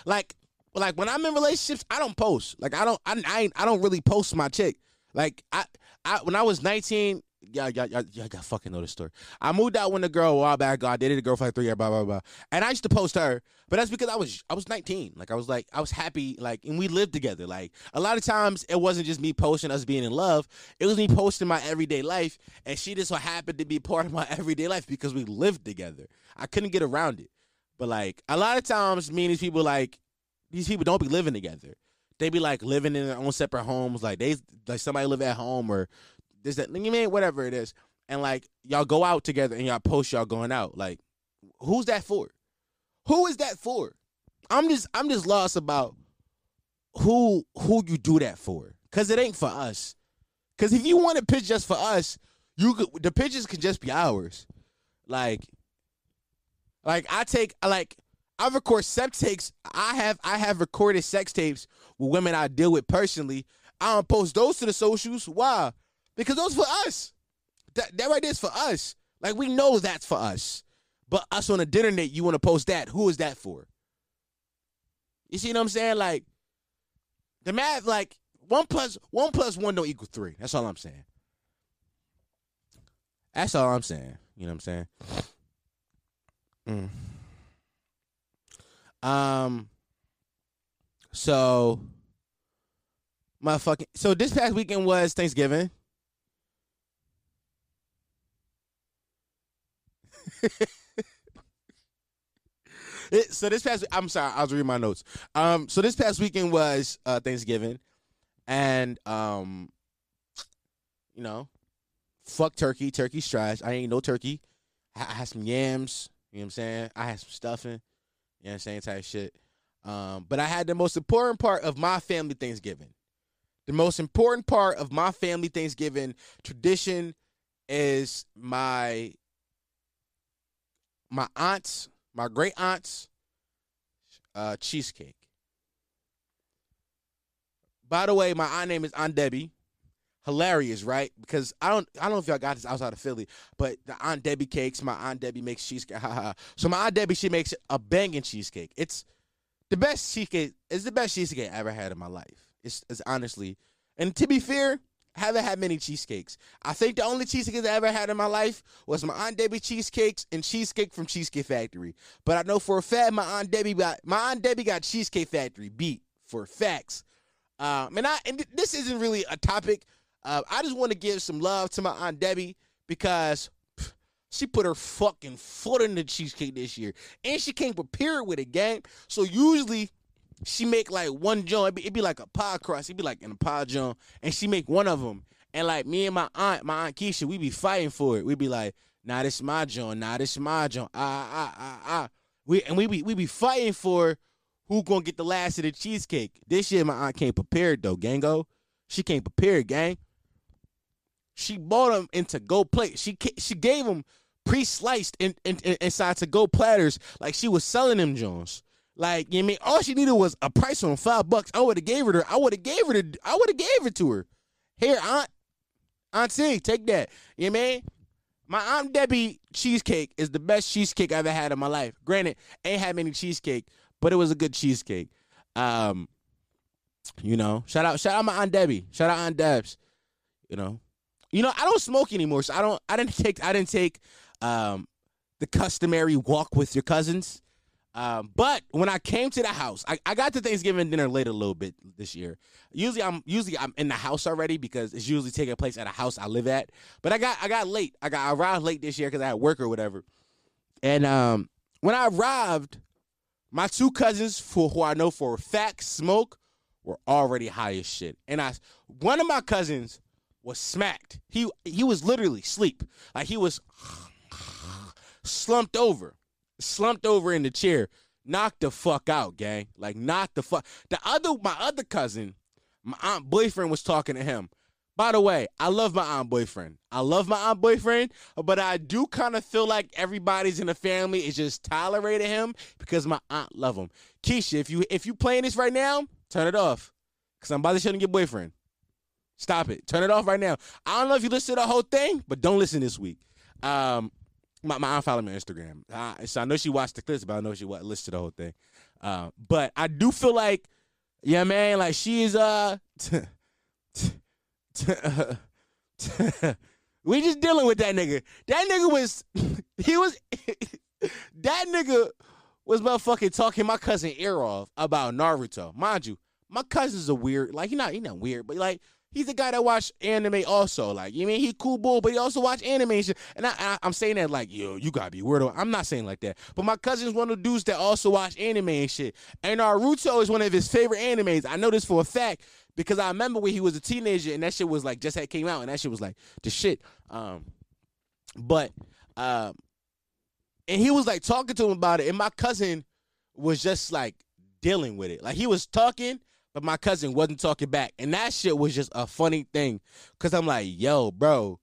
Like, like when I'm in relationships, I don't post. Like I don't, I, I, I don't really post my chick. Like I, I when I was 19, y'all, y'all, y'all, y'all got fucking know the story. I moved out with a girl a while back. I dated a girl for like three years, blah blah blah. And I used to post her, but that's because I was I was 19. Like I was like I was happy, like, and we lived together. Like a lot of times, it wasn't just me posting us being in love. It was me posting my everyday life, and she just so happened to be part of my everyday life because we lived together. I couldn't get around it. But like a lot of times, me and these people like these people don't be living together. They be like living in their own separate homes. Like they like somebody live at home or this that you mean whatever it is. And like y'all go out together and y'all post y'all going out. Like who's that for? Who is that for? I'm just I'm just lost about who who you do that for. Cause it ain't for us. Cause if you want a pitch just for us, you could the pitches can just be ours. Like like I take like I record sex tapes. I have I have recorded sex tapes with women I deal with personally. I don't post those to the socials. Why? Because those for us. That that right there is for us. Like we know that's for us. But us on the internet, you want to post that. Who is that for? You see what I'm saying? Like the math, like one plus one plus one don't equal three. That's all I'm saying. That's all I'm saying. You know what I'm saying? Mm. Um. So, my fucking so this past weekend was Thanksgiving. It- so this past I'm sorry, I was reading my notes. Um, so this past weekend was uh, Thanksgiving, and um, you know, fuck turkey. Turkey's trash. I ain't no turkey. I, I had some yams. You know what I'm saying? I had some stuffing. You know what I'm saying? Type shit. Um, but I had the most important part of my family Thanksgiving. The most important part of my family Thanksgiving tradition is my my aunts, my great aunts, uh, cheesecake. By the way, my aunt name is Aunt Debbie. Hilarious, right? Because I don't, I don't know if y'all got this outside of Philly, but the Aunt Debbie cakes, my Aunt Debbie makes cheesecake. So my Aunt Debbie, she makes a banging cheesecake. It's the best cheesecake. It's the best cheesecake I ever had in my life. It's, it's honestly, and to be fair, haven't had many cheesecakes. I think the only cheesecake I ever had in my life was my Aunt Debbie cheesecakes and cheesecake from Cheesecake Factory. But I know for a fact my Aunt Debbie got my Aunt Debbie got Cheesecake Factory beat for facts. Um, and I and th- this isn't really a topic. Uh, I just want to give some love to my Aunt Debbie because she put her fucking foot in the cheesecake this year, and she came prepared with a game. So usually she make like one joint. It'd be, it'd be like a pie crust. It'd be like in a pie joint, and she make one of them. And like me and my aunt, my aunt Keisha, we be fighting for it. We be like, nah, this my joint. Nah, this my joint. Ah, ah, ah, ah. We and we be we be fighting for who gonna get the last of the cheesecake. This year my aunt came prepared though, gango. She came prepared, gang. She bought them into go plate. She she gave them pre-sliced in, in, in- inside to go platters like she was selling them Jones. Like you know I mean, all she needed was a price on five bucks. I would have gave her. I would have gave her. To, I would have gave it to her. Here, aunt, auntie, take that. You know I mean? My aunt Debbie cheesecake is the best cheesecake I've ever had in my life. Granted, ain't had many cheesecake, but it was a good cheesecake. Um, you know, shout out, shout out my aunt Debbie. Shout out Aunt Debs. You know, you know, I don't smoke anymore, so I don't. I didn't take. I didn't take um, the customary walk with your cousins. Um, but when I came to the house, I, I got to Thanksgiving dinner late a little bit this year. Usually I'm usually I'm in the house already because it's usually taking place at a house I live at. But I got I got late. I got I arrived late this year because I had work or whatever. And um, when I arrived, my two cousins, for who I know for a fact smoke, were already high as shit. And I one of my cousins was smacked. He he was literally sleep. Like he was slumped over slumped over in the chair, knocked the fuck out, gang. Like knocked the fuck. The other, my other cousin, my aunt boyfriend was talking to him. By the way, I love my aunt boyfriend. I love my aunt boyfriend, but I do kind of feel like everybody's in the family is just tolerating him because my aunt love him. Keisha, if you if you playing this right now, turn it off, cause I'm about to show you your boyfriend. Stop it. Turn it off right now. I don't know if you listen to the whole thing, but don't listen this week. Um, my, my aunt followed me on Instagram, uh, so I know she watched the clips, but I know she wa- listened to the whole thing. Uh, but I do feel like, yeah, man, like she is uh, We just dealing with that nigga. That nigga was he was that nigga was motherfucking talking my cousin ear off about Naruto. Mind you, my cousin's a weird, like he not he not weird, but like he's the guy that watch anime also. Like you mean he cool bull, but he also watch animation. And I, I am saying that like yo, you gotta be weirdo. I'm not saying like that, but my cousin's one of the dudes that also watch anime and shit. And Naruto is one of his favorite animes. I know this for a fact because I remember when he was a teenager and that shit was like just had came out and that shit was like the shit. Um, but um, and he was like talking to him about it, and my cousin was just like dealing with it. Like he was talking, but my cousin wasn't talking back, and that shit was just a funny thing. Cause I'm like, yo, bro,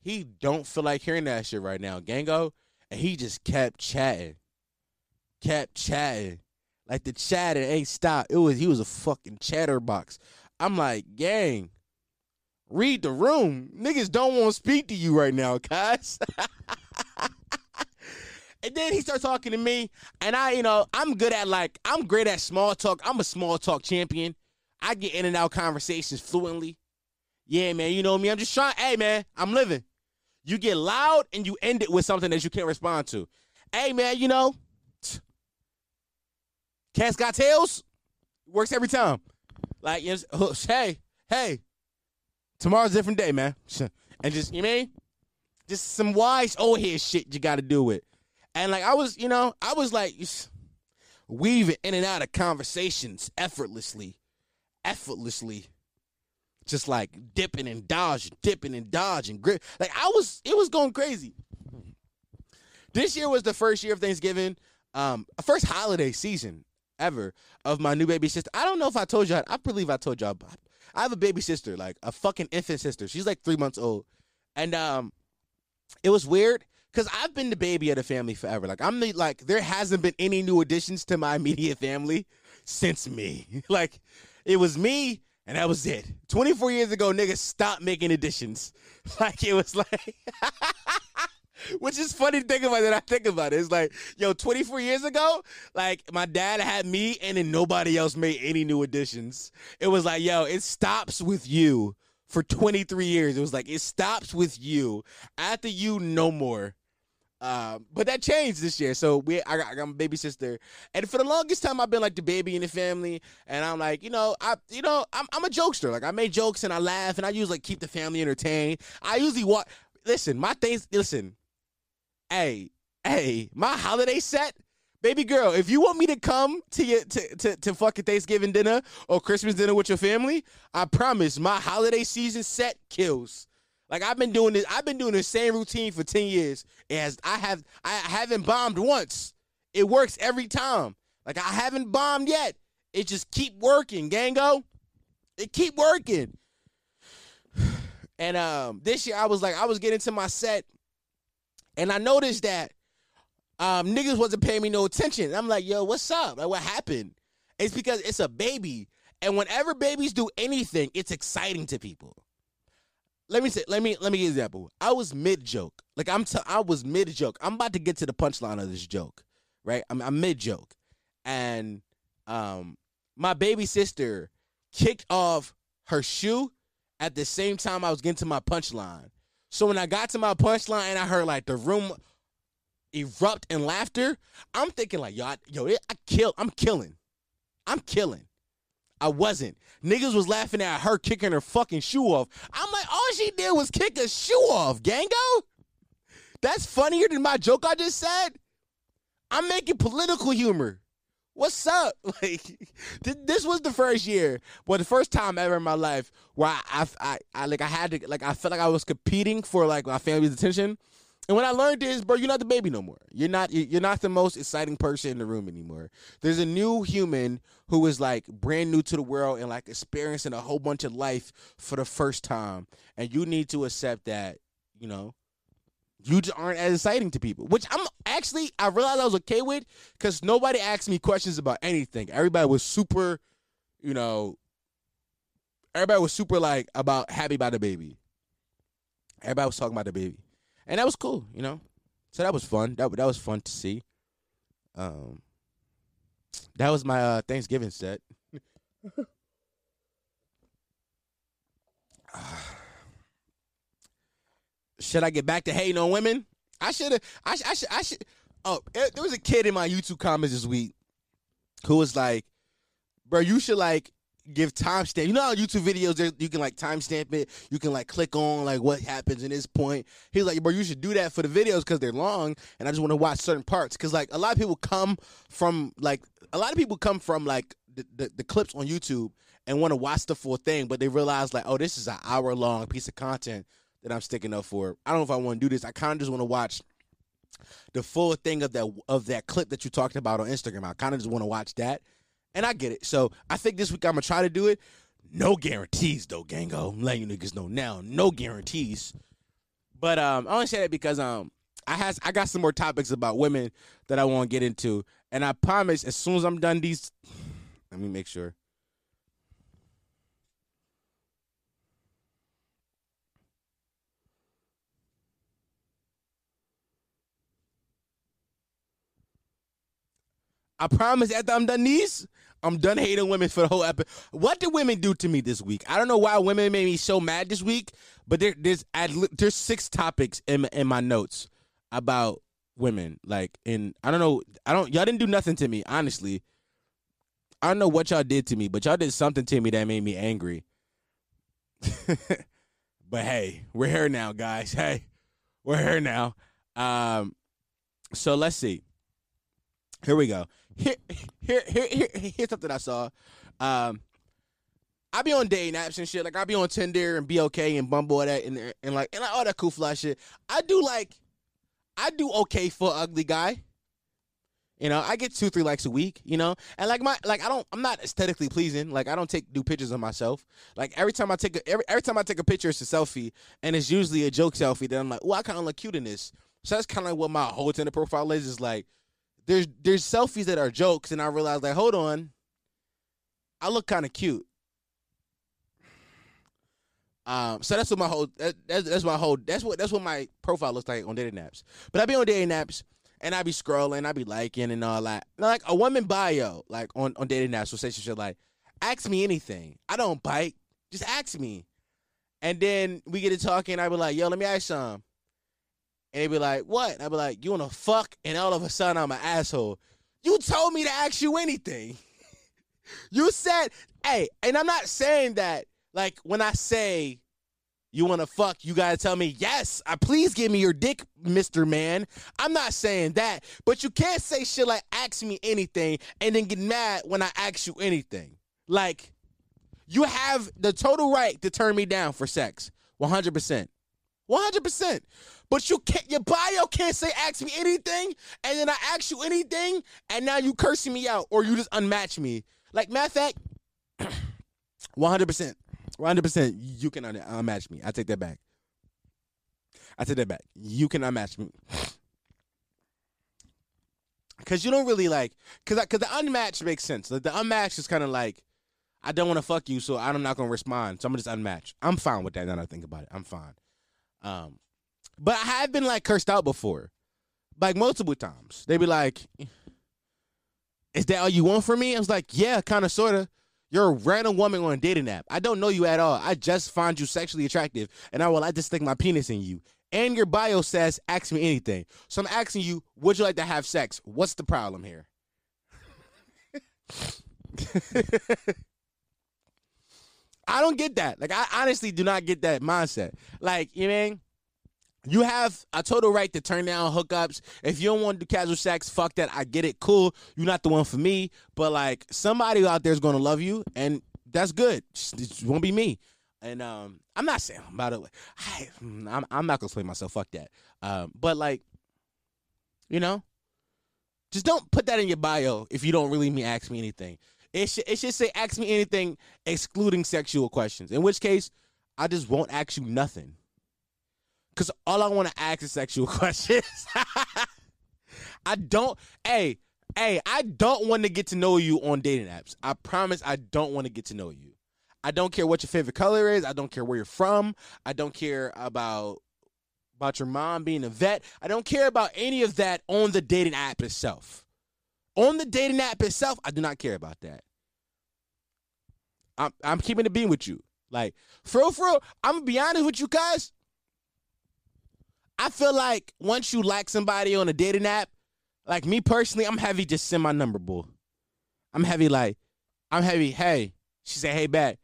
he don't feel like hearing that shit right now, Gango, and he just kept chatting, kept chatting. Like the chatter ain't stopped. It was he was a fucking chatterbox. I'm like, gang, read the room. Niggas don't want to speak to you right now, guys. and then he starts talking to me, and I, you know, I'm good at like, I'm great at small talk. I'm a small talk champion. I get in and out conversations fluently. Yeah, man, you know me. I'm just trying. Hey, man, I'm living. You get loud and you end it with something that you can't respond to. Hey, man, you know, Cats got tails. Works every time. Like, you know, hey, hey, tomorrow's a different day, man. And just, you know mean? Just some wise oh, old head shit you got to do it. And like, I was, you know, I was like weaving in and out of conversations effortlessly, effortlessly. Just like dipping and dodging, dipping and dodging. Grip. Like, I was, it was going crazy. This year was the first year of Thanksgiving, um, first holiday season ever of my new baby sister. I don't know if I told y'all. I believe I told y'all. I have a baby sister, like a fucking infant sister. She's like three months old, and um, it was weird because I've been the baby of the family forever. Like I'm the like there hasn't been any new additions to my immediate family since me. like it was me. And that was it. 24 years ago, niggas stopped making additions. Like it was like Which is funny to think about that I think about it. It's like, yo, 24 years ago, like my dad had me and then nobody else made any new additions. It was like, yo, it stops with you for 23 years. It was like, it stops with you. After you, no more. Um, but that changed this year. So we, I got, I got my baby sister, and for the longest time, I've been like the baby in the family. And I'm like, you know, I, you know, I'm, I'm a jokester. Like I make jokes and I laugh, and I usually like, keep the family entertained. I usually walk. Listen, my things. Listen, hey, hey, my holiday set, baby girl, if you want me to come to your to, to, to fucking Thanksgiving dinner or Christmas dinner with your family, I promise my holiday season set kills. Like I've been doing this, I've been doing the same routine for 10 years. As I have I haven't bombed once. It works every time. Like I haven't bombed yet. It just keep working, gango. It keep working. And um this year I was like, I was getting to my set and I noticed that um, niggas wasn't paying me no attention. I'm like, yo, what's up? Like, what happened? It's because it's a baby. And whenever babies do anything, it's exciting to people. Let me say, let me let me give you an example. I was mid joke. Like I'm t- I was mid joke. I'm about to get to the punchline of this joke. Right? I'm, I'm mid joke. And um my baby sister kicked off her shoe at the same time I was getting to my punchline. So when I got to my punchline and I heard like the room erupt in laughter, I'm thinking like, yo, I, yo, I kill, I'm killing, I'm killing. I wasn't. Niggas was laughing at her kicking her fucking shoe off. I'm like, all she did was kick a shoe off, Gango. That's funnier than my joke I just said. I'm making political humor what's up? Like, th- this was the first year, well, the first time ever in my life where I, I, I, I, like, I had to, like, I felt like I was competing for like my family's attention. And when I learned this, bro, you're not the baby no more. You're not, you're not the most exciting person in the room anymore. There's a new human who is like brand new to the world and like experiencing a whole bunch of life for the first time, and you need to accept that, you know, you just aren't as exciting to people. Which I'm actually I realized I was okay with because nobody asked me questions about anything. Everybody was super, you know, everybody was super like about happy about the baby. Everybody was talking about the baby, and that was cool, you know. So that was fun. That that was fun to see. Um, that was my uh, Thanksgiving set. should I get back to hating on women? I should have. I, sh- I should. I should. Oh, eh, there was a kid in my YouTube comments this week who was like, "Bro, you should like give timestamp. You know how YouTube videos you can like timestamp it. You can like click on like what happens in this point. He's like, bro, you should do that for the videos because they're long, and I just want to watch certain parts. Because like a lot of people come from like a lot of people come from like the, the, the clips on YouTube and want to watch the full thing, but they realize like, oh, this is an hour long piece of content that I'm sticking up for. I don't know if I want to do this. I kind of just want to watch the full thing of that of that clip that you talked about on Instagram. I kind of just want to watch that, and I get it. So I think this week I'm gonna try to do it. No guarantees though, Gango. I'm letting you niggas know now. No guarantees. But um, I only say that because um, I has I got some more topics about women that I want to get into, and I promise as soon as I'm done these, let me make sure. I promise after I'm done these, I'm done hating women for the whole episode. What did women do to me this week? I don't know why women made me so mad this week, but there, there's there's six topics in in my notes about women. Like, and I don't know, I don't y'all didn't do nothing to me, honestly. I don't know what y'all did to me, but y'all did something to me that made me angry. but hey, we're here now, guys. Hey, we're here now. Um, so let's see. Here we go. Here, here, here, here here's something I saw. Um, I be on dating apps and shit. Like I be on Tinder and BOK and Bumble and that and, and like and like all that cool fly shit. I do like, I do okay for ugly guy. You know, I get two, three likes a week, you know? And like my like I don't I'm not aesthetically pleasing. Like I don't take do pictures of myself. Like every time I take a every every time I take a picture it's a selfie and it's usually a joke selfie that I'm like, oh I kinda look cute in this. So that's kinda like what my whole Tinder profile is, is like there's there's selfies that are jokes and I realize like, hold on, I look kinda cute. Um, so that's what my whole that, that's, that's my whole that's what that's what my profile looks like on dating apps. But I be on dating apps and I be scrolling, I be liking and all that. Like a woman bio, like on, on dating apps will say some shit like, ask me anything. I don't bite. Just ask me. And then we get to talking, I be like, yo, let me ask something. And they'd be like, what? I'd be like, you wanna fuck? And all of a sudden I'm an asshole. You told me to ask you anything. you said, hey, and I'm not saying that like when I say you want to fuck, you got to tell me, yes, I please give me your dick, Mr. Man. I'm not saying that, but you can't say shit like ask me anything and then get mad when I ask you anything. Like, you have the total right to turn me down for sex. 100%. 100%. But you can't, your bio can't say ask me anything and then I ask you anything and now you cursing me out or you just unmatch me. Like, matter of fact, 100%. 100%. You can un- unmatch me. I take that back. I take that back. You can unmatch me. Cause you don't really like, cause cause the unmatched makes sense. Like the unmatched is kind of like, I don't want to fuck you, so I'm not gonna respond. So I'm gonna just unmatch. I'm fine with that. Now that I think about it, I'm fine. Um, but I have been like cursed out before, like multiple times. They'd be like, "Is that all you want from me?" I was like, "Yeah, kind of, sorta." You're a random woman on a dating app. I don't know you at all. I just find you sexually attractive, and I would like to stick my penis in you. And your bio says, ask me anything. So I'm asking you, would you like to have sex? What's the problem here? I don't get that. Like, I honestly do not get that mindset. Like, you mean? You have a total right to turn down hookups. If you don't want to do casual sex, fuck that. I get it. Cool. You're not the one for me. But like somebody out there is gonna love you, and that's good. It won't be me. And um, I'm not saying by the I, I'm I'm not gonna explain myself. Fuck that. Um, but like, you know, just don't put that in your bio if you don't really mean ask me anything. It should it should say ask me anything excluding sexual questions. In which case, I just won't ask you nothing. Cause all I want to ask is sexual questions. I don't. Hey, hey, I don't want to get to know you on dating apps. I promise, I don't want to get to know you. I don't care what your favorite color is. I don't care where you're from. I don't care about about your mom being a vet. I don't care about any of that on the dating app itself. On the dating app itself, I do not care about that. I'm I'm keeping it being with you. Like, for real, for real, I'm gonna be honest with you guys. I feel like once you like somebody on a dating app, like me personally, I'm heavy. Just send my number, bull. I'm heavy. Like I'm heavy. Hey, she said, hey, back.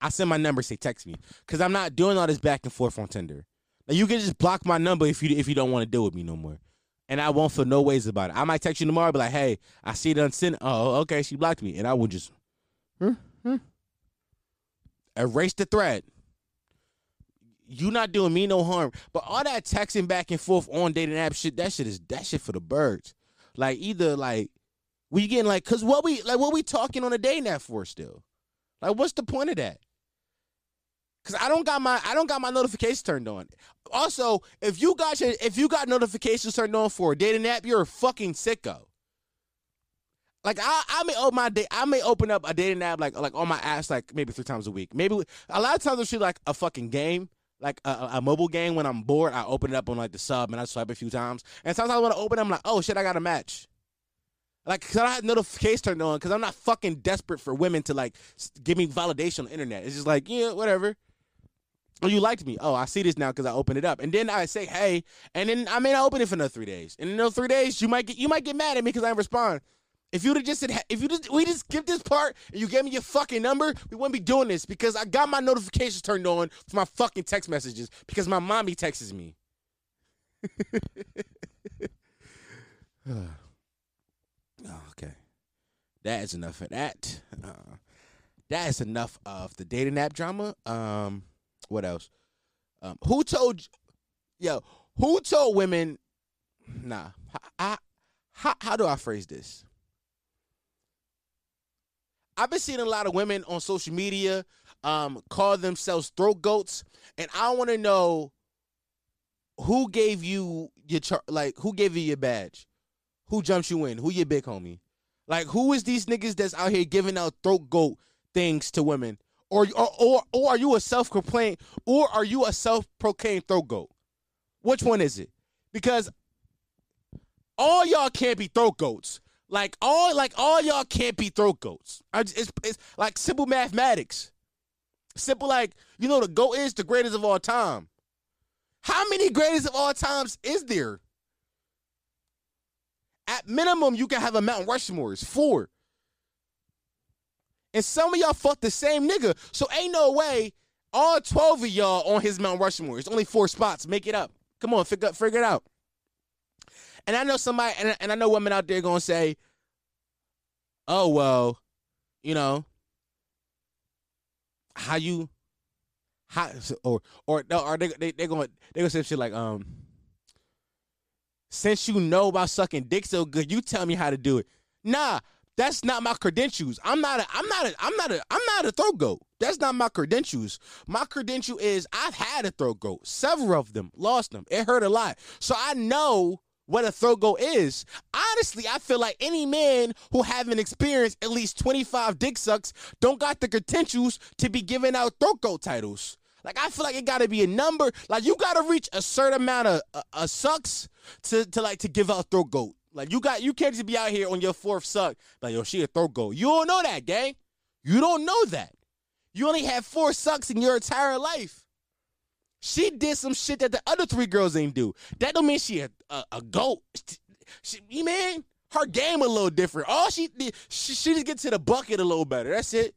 I send my number. Say text me because I'm not doing all this back and forth on Tinder. Like you can just block my number if you if you don't want to deal with me no more, and I won't feel no ways about it. I might text you tomorrow, be like, hey, I see it on. Oh, okay, she blocked me, and I will just hmm, hmm, erase the thread. You not doing me no harm, but all that texting back and forth on dating app shit, that shit is that shit for the birds. Like either like we getting like, cause what we like what we talking on a dating app for still? Like what's the point of that? Cause I don't got my I don't got my notifications turned on. Also, if you got your if you got notifications turned on for a dating app, you're a fucking sicko. Like I, I may open my day, I may open up a dating app like like on my ass like maybe three times a week. Maybe a lot of times it's like a fucking game, like a, a mobile game. When I'm bored, I open it up on like the sub and I swipe a few times. And sometimes I want to open, it, I'm like, oh shit, I got a match. Like, cause I don't have notifications turned on, cause I'm not fucking desperate for women to like give me validation on the internet. It's just like, yeah, whatever. Oh, you liked me. Oh, I see this now because I opened it up, and then I say, hey, and then I may not open it for another three days. And in those three days, you might get you might get mad at me because I didn't respond. If you'd have just said, if you just we just skip this part and you gave me your fucking number, we wouldn't be doing this because I got my notifications turned on for my fucking text messages because my mommy texts me. oh, okay, that is enough of that. Uh, that is enough of the dating app drama. Um, what else? Um, who told? Yo, who told women? Nah, I, how how do I phrase this? I've been seeing a lot of women on social media um, call themselves throat goats, and I want to know who gave you your char- like who gave you your badge, who jumped you in, who your big homie, like who is these niggas that's out here giving out throat goat things to women, or or or, or are you a self proclaimed or are you a self proclaimed throat goat? Which one is it? Because all y'all can't be throat goats. Like all like all y'all can't be throat goats. It's, it's like simple mathematics. Simple like you know the goat is the greatest of all time. How many greatest of all times is there? At minimum, you can have a Mount Rushmore. It's four. And some of y'all fucked the same nigga. So ain't no way all 12 of y'all on his Mount Rushmore. It's only four spots. Make it up. Come on, figure, figure it out. And I know somebody, and, and I know women out there gonna say, "Oh well, you know, how you, how or or are they they they gonna they gonna say shit like um, since you know about sucking dick so good, you tell me how to do it. Nah, that's not my credentials. I'm not a I'm not a I'm not a I'm not a throat goat. That's not my credentials. My credential is I've had a throat goat, several of them, lost them. It hurt a lot. So I know what a throat goat is. Honestly, I feel like any man who haven't experienced at least 25 dick sucks don't got the credentials to be giving out throat goat titles. Like I feel like it got to be a number. Like you got to reach a certain amount of uh, uh, sucks to to like to give out throat goat. Like you got you can't just be out here on your fourth suck like yo she a throat goat. You don't know that, gang. You don't know that. You only had four sucks in your entire life. She did some shit that the other three girls ain't do. That don't mean she a, a, a goat. She, you man, her game a little different. All she did, she, she just get to the bucket a little better. That's it.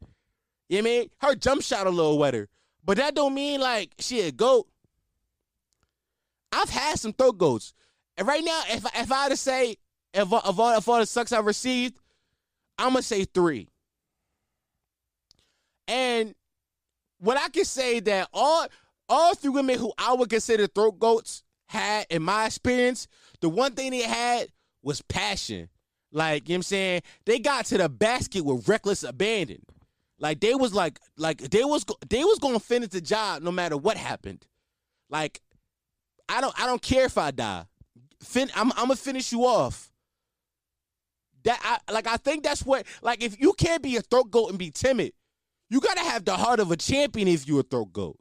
You know I mean? Her jump shot a little wetter. But that don't mean like she a goat. I've had some throat goats. And right now, if if I had to say if of all, of all the sucks I've received, I'm gonna say three. And what I can say that all all three women who I would consider throat goats had, in my experience, the one thing they had was passion. Like, you know what I'm saying? They got to the basket with reckless abandon. Like they was like like they was they was gonna finish the job no matter what happened. Like I don't I don't care if I die. Fin, I'm I'm gonna finish you off. That I like I think that's what like if you can't be a throat goat and be timid, you gotta have the heart of a champion if you're a throat goat.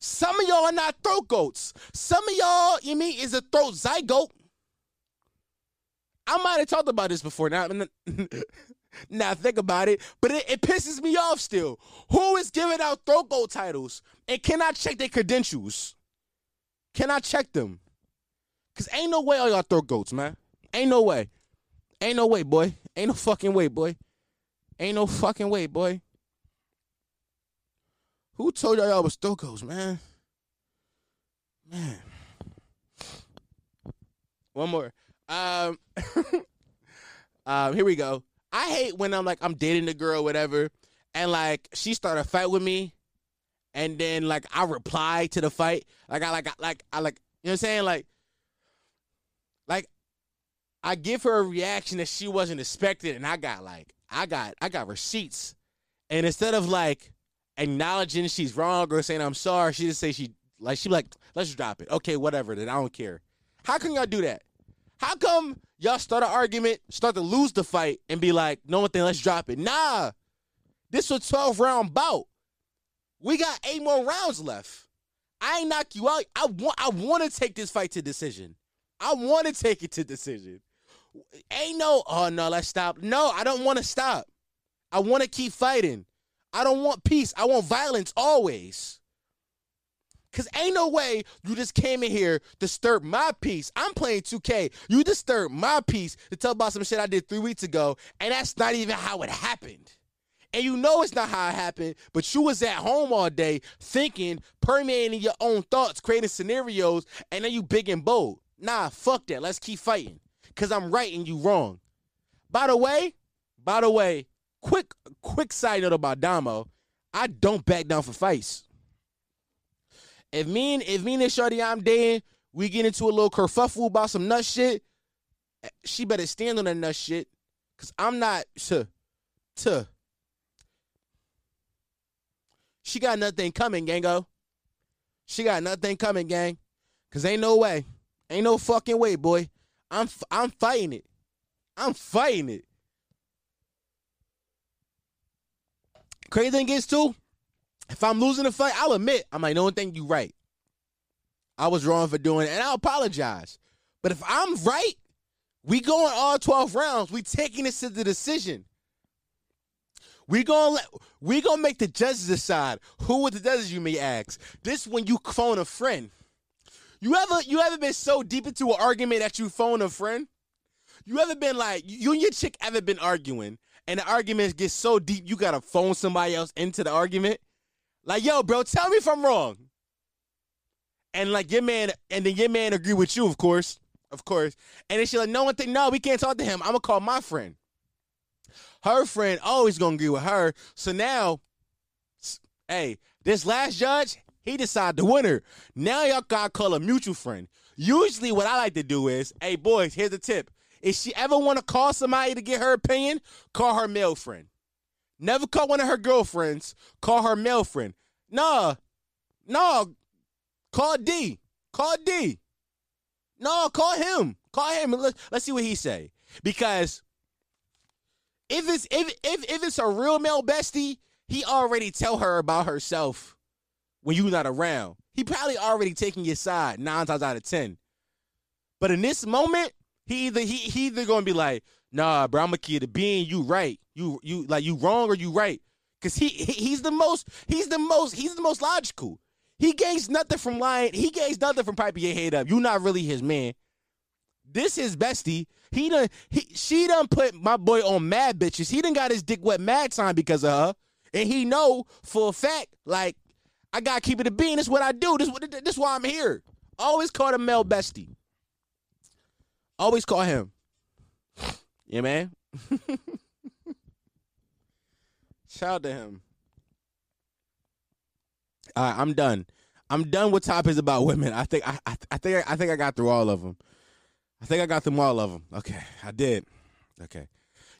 Some of y'all are not throat goats. Some of y'all, you mean, is a throat zygote. I might have talked about this before. Now, now think about it, but it, it, pisses me off still. Who is giving out throat goat titles and cannot check their credentials? Can I check them? Cause ain't no way all y'all throat goats, man. Ain't no way. Ain't no way, boy. Ain't no fucking way, boy. Ain't no fucking way, boy. Who told y'all y'all was goats, man? Man. One more. Um, um, here we go. I hate when I'm like I'm dating the girl, whatever, and like she start a fight with me, and then like I reply to the fight, like I like I, like I like you know what I'm saying, like like I give her a reaction that she wasn't expecting, and I got like I got I got receipts, and instead of like acknowledging she's wrong or saying I'm sorry, she just say she like she like let's drop it. Okay, whatever. Then I don't care. How can y'all do that? How come y'all start an argument, start to lose the fight, and be like, no one thing, let's drop it? Nah. This was 12 round bout. We got eight more rounds left. I ain't knock you out. I want I want to take this fight to decision. I want to take it to decision. Ain't no, oh no, let's stop. No, I don't want to stop. I want to keep fighting. I don't want peace. I want violence always. Cause ain't no way you just came in here disturb my peace. I'm playing 2K. You disturb my peace to tell about some shit I did three weeks ago, and that's not even how it happened. And you know it's not how it happened, but you was at home all day thinking, permeating your own thoughts, creating scenarios, and then you big and bold. Nah, fuck that. Let's keep fighting. Cause I'm right and you wrong. By the way, by the way, quick quick side note about Damo. I don't back down for fights. If me and if me and shorty I'm dating, we get into a little kerfuffle about some nut shit, she better stand on that nut shit. Cause I'm not to to. She got nothing coming, gango. Oh. She got nothing coming, gang. Cause ain't no way. Ain't no fucking way, boy. I'm I'm fighting it. I'm fighting it. Crazy thing is too, if I'm losing the fight, I'll admit I'm like, no think you right. I was wrong for doing it, and I apologize. But if I'm right, we going all 12 rounds. We taking this to the decision. We gonna let we gonna make the judges decide who are the judges. You may ask. This when you phone a friend. You ever you ever been so deep into an argument that you phone a friend? You ever been like you and your chick ever been arguing and the arguments get so deep you gotta phone somebody else into the argument? Like, yo, bro, tell me if I'm wrong. And like your man, and then your man agree with you, of course, of course. And then she like, no one think, no, we can't talk to him. I'm gonna call my friend. Her friend always gonna agree with her. So now, hey, this last judge, he decided the winner. Now y'all gotta call a mutual friend. Usually, what I like to do is, hey, boys, here's a tip. If she ever want to call somebody to get her opinion, call her male friend. Never call one of her girlfriends. Call her male friend. Nah, nah. Call D. Call D. No, call him. Call him. Let's let's see what he say. Because if it's if if if it's a real male bestie, he already tell her about herself when you not around. He probably already taking your side nine times out of ten. But in this moment, he either he he either gonna be like, nah, bro, I'm a kid to being you right. You you like you wrong or you right. Cause he, he he's the most he's the most he's the most logical. He gains nothing from lying. He gains nothing from piping your head up. You not really his man. This is bestie. He done he she done put my boy on mad bitches. He done got his dick wet mad time because of her. And he know for a fact, like, I gotta keep it a bean. This is what I do. This this, this why I'm here. Always call the male bestie. Always call him. Yeah, man. Shout out to him. All right, I'm done. I'm done with topics about women. I think I, I, I think I, I think I got through all of them. I think I got through all of them. Okay, I did. Okay.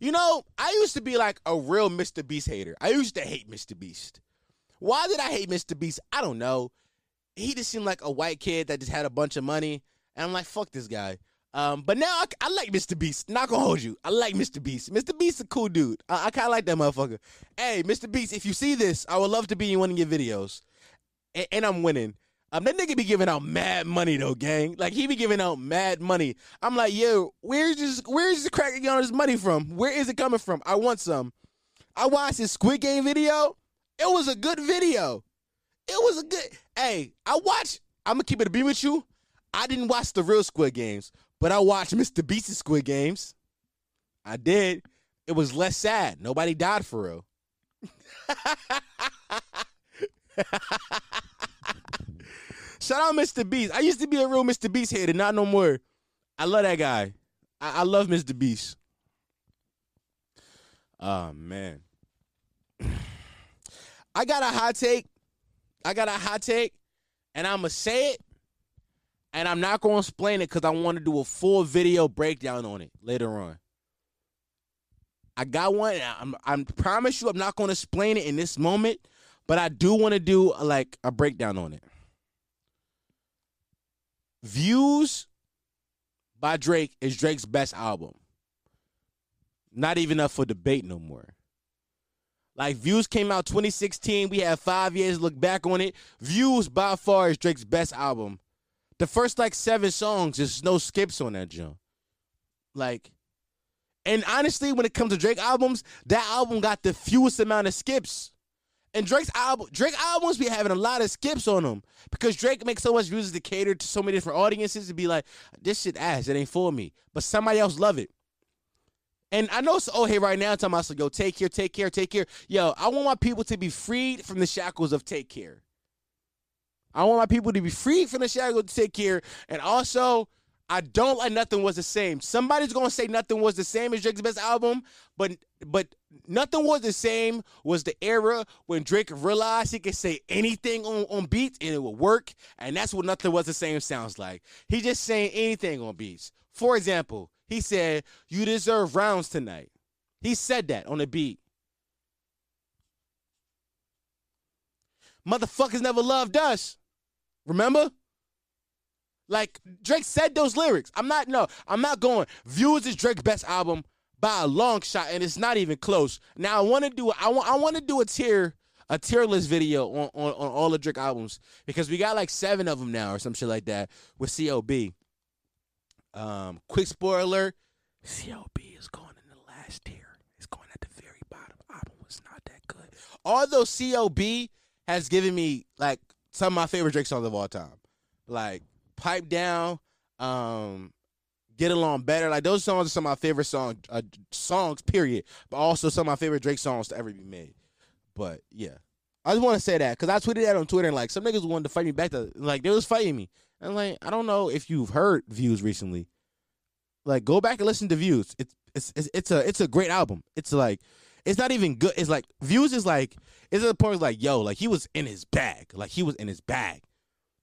You know, I used to be like a real Mr. Beast hater. I used to hate Mr. Beast. Why did I hate Mr. Beast? I don't know. He just seemed like a white kid that just had a bunch of money. And I'm like, fuck this guy. Um, but now I, I, like Mr. Beast. Not gonna hold you. I like Mr. Beast. Mr. Beast a cool dude. I, I kind of like that motherfucker. Hey, Mr. Beast, if you see this, I would love to be in one of your videos. And, and I'm winning. Um, that nigga be giving out mad money though, gang. Like he be giving out mad money. I'm like, yo, where's this? Where's this crack getting all this money from? Where is it coming from? I want some. I watched his Squid Game video. It was a good video. It was a good. Hey, I watched. I'm gonna keep it a beam with you. I didn't watch the real Squid Games, but I watched Mr. Beast's Squid Games. I did. It was less sad. Nobody died for real. Shout out Mr. Beast. I used to be a real Mr. Beast hater, not no more. I love that guy. I, I love Mr. Beast. Oh man. I got a hot take. I got a hot take, and I'ma say it, and I'm not gonna explain it because I want to do a full video breakdown on it later on. I got one. I'm, I promise you, I'm not gonna explain it in this moment, but I do want to do uh, like a breakdown on it. Views by Drake is Drake's best album. Not even up for debate no more. Like Views came out 2016. We have five years to look back on it. Views by far is Drake's best album. The first like seven songs, there's no skips on that jump. Like, and honestly, when it comes to Drake albums, that album got the fewest amount of skips. And Drake's album, Drake albums be having a lot of skips on them because Drake makes so much music to cater to so many different audiences to be like, this shit ass, it ain't for me. But somebody else love it. And I know it's oh hey right now talking about so yo take care, take care, take care. Yo, I want my people to be freed from the shackles of take care. I want my people to be free from the shackles to take care. And also, I don't like nothing was the same. Somebody's gonna say nothing was the same as Drake's best album, but but nothing was the same was the era when Drake realized he could say anything on, on beats and it would work. And that's what nothing was the same sounds like. He just saying anything on beats. For example, he said, You deserve rounds tonight. He said that on the beat. Motherfuckers never loved us. Remember? Like Drake said those lyrics. I'm not no, I'm not going. Views is Drake's best album by a long shot, and it's not even close. Now I want to do I want I want to do a tier a tier list video on, on on all the Drake albums because we got like seven of them now or some shit like that with CLB. Um, quick spoiler: CLB is going in the last tier. It's going at the very bottom. Album was not that good. Although CLB has given me like some of my favorite Drake songs of all time, like "Pipe Down," um, "Get Along Better." Like those songs are some of my favorite songs, uh, songs. Period. But also some of my favorite Drake songs to ever be made. But yeah, I just want to say that because I tweeted that on Twitter and like some niggas wanted to fight me back. To like they was fighting me. And like, I don't know if you've heard Views recently. Like, go back and listen to Views. It's it's it's, it's a it's a great album. It's like it's not even good. It's like Views is like it's at the point like yo, like he was in his bag. Like he was in his bag.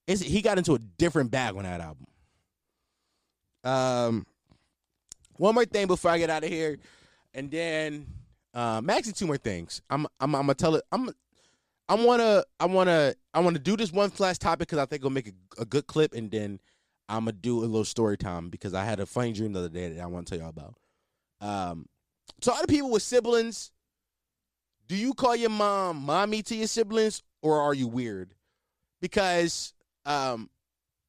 It's, he got into a different bag on that album. Um, one more thing before I get out of here, and then um, actually two more things. I'm I'm I'm gonna tell it. I'm I wanna I wanna I wanna do this one last topic because I think it'll make a, a, good clip, and then I'm gonna do a little story time because I had a funny dream the other day that I want to tell y'all about. Um, so other people with siblings, do you call your mom mommy to your siblings, or are you weird? Because um,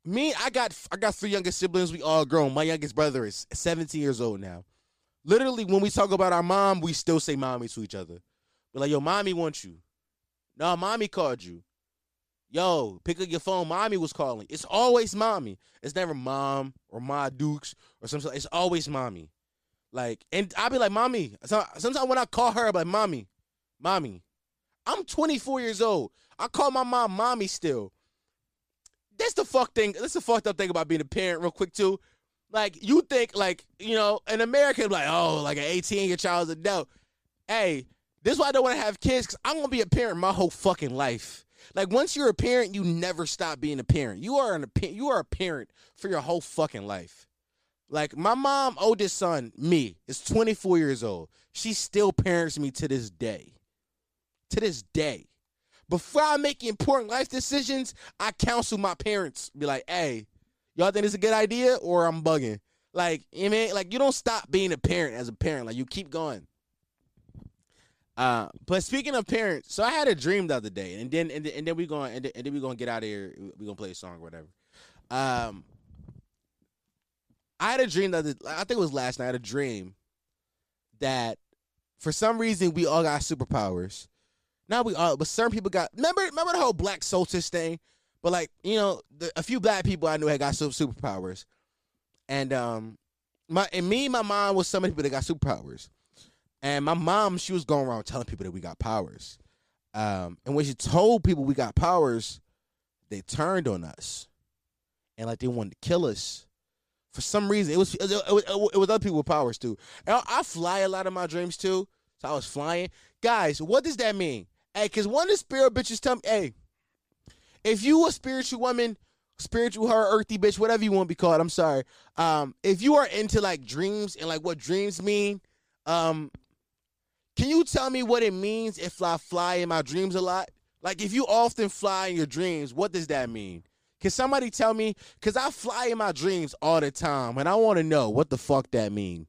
me, I got I got three younger siblings. We all grown. My youngest brother is 17 years old now. Literally, when we talk about our mom, we still say mommy to each other. We're like, yo, mommy wants you. No, mommy called you. Yo, pick up your phone. Mommy was calling. It's always mommy. It's never mom or my dukes or something. It's always mommy. Like, and I'll be like, mommy. Sometimes when I call her, I'm like, mommy, mommy. I'm 24 years old. I call my mom mommy still. That's the fuck thing. That's the fucked up thing about being a parent, real quick, too. Like, you think, like, you know, an American like, oh, like an 18 year child's adult. Hey, this is why I don't want to have kids because I'm gonna be a parent my whole fucking life. Like once you're a parent, you never stop being a parent. You are an you are a parent for your whole fucking life. Like my mom, oldest son, me, is 24 years old. She still parents me to this day. To this day. Before I make important life decisions, I counsel my parents. Be like, hey, y'all think it's a good idea or I'm bugging? Like, you mean, like you don't stop being a parent as a parent. Like you keep going. Uh, but speaking of parents, so I had a dream the other day, and then and then, and then we going and then, and then we gonna get out of here. We gonna play a song or whatever. Um, I had a dream that I think it was last night. I had a dream that for some reason we all got superpowers. Now we all, but certain people got. Remember, remember the whole Black Solstice thing. But like you know, the, a few black people I knew had got super superpowers, and um, my and me and my mom was some of the people that got superpowers, and my mom she was going around telling people that we got powers, um, and when she told people we got powers, they turned on us, and like they wanted to kill us. For some reason, it was it was, it was other people with powers too. And I fly a lot of my dreams too, so I was flying. Guys, what does that mean? Hey, cause one of the spirit bitches tell me, hey, if you a spiritual woman, spiritual her, earthy bitch, whatever you want to be called, I'm sorry. Um, if you are into like dreams and like what dreams mean, um, can you tell me what it means if I fly in my dreams a lot? Like if you often fly in your dreams, what does that mean? Can somebody tell me? Cause I fly in my dreams all the time, and I want to know what the fuck that mean.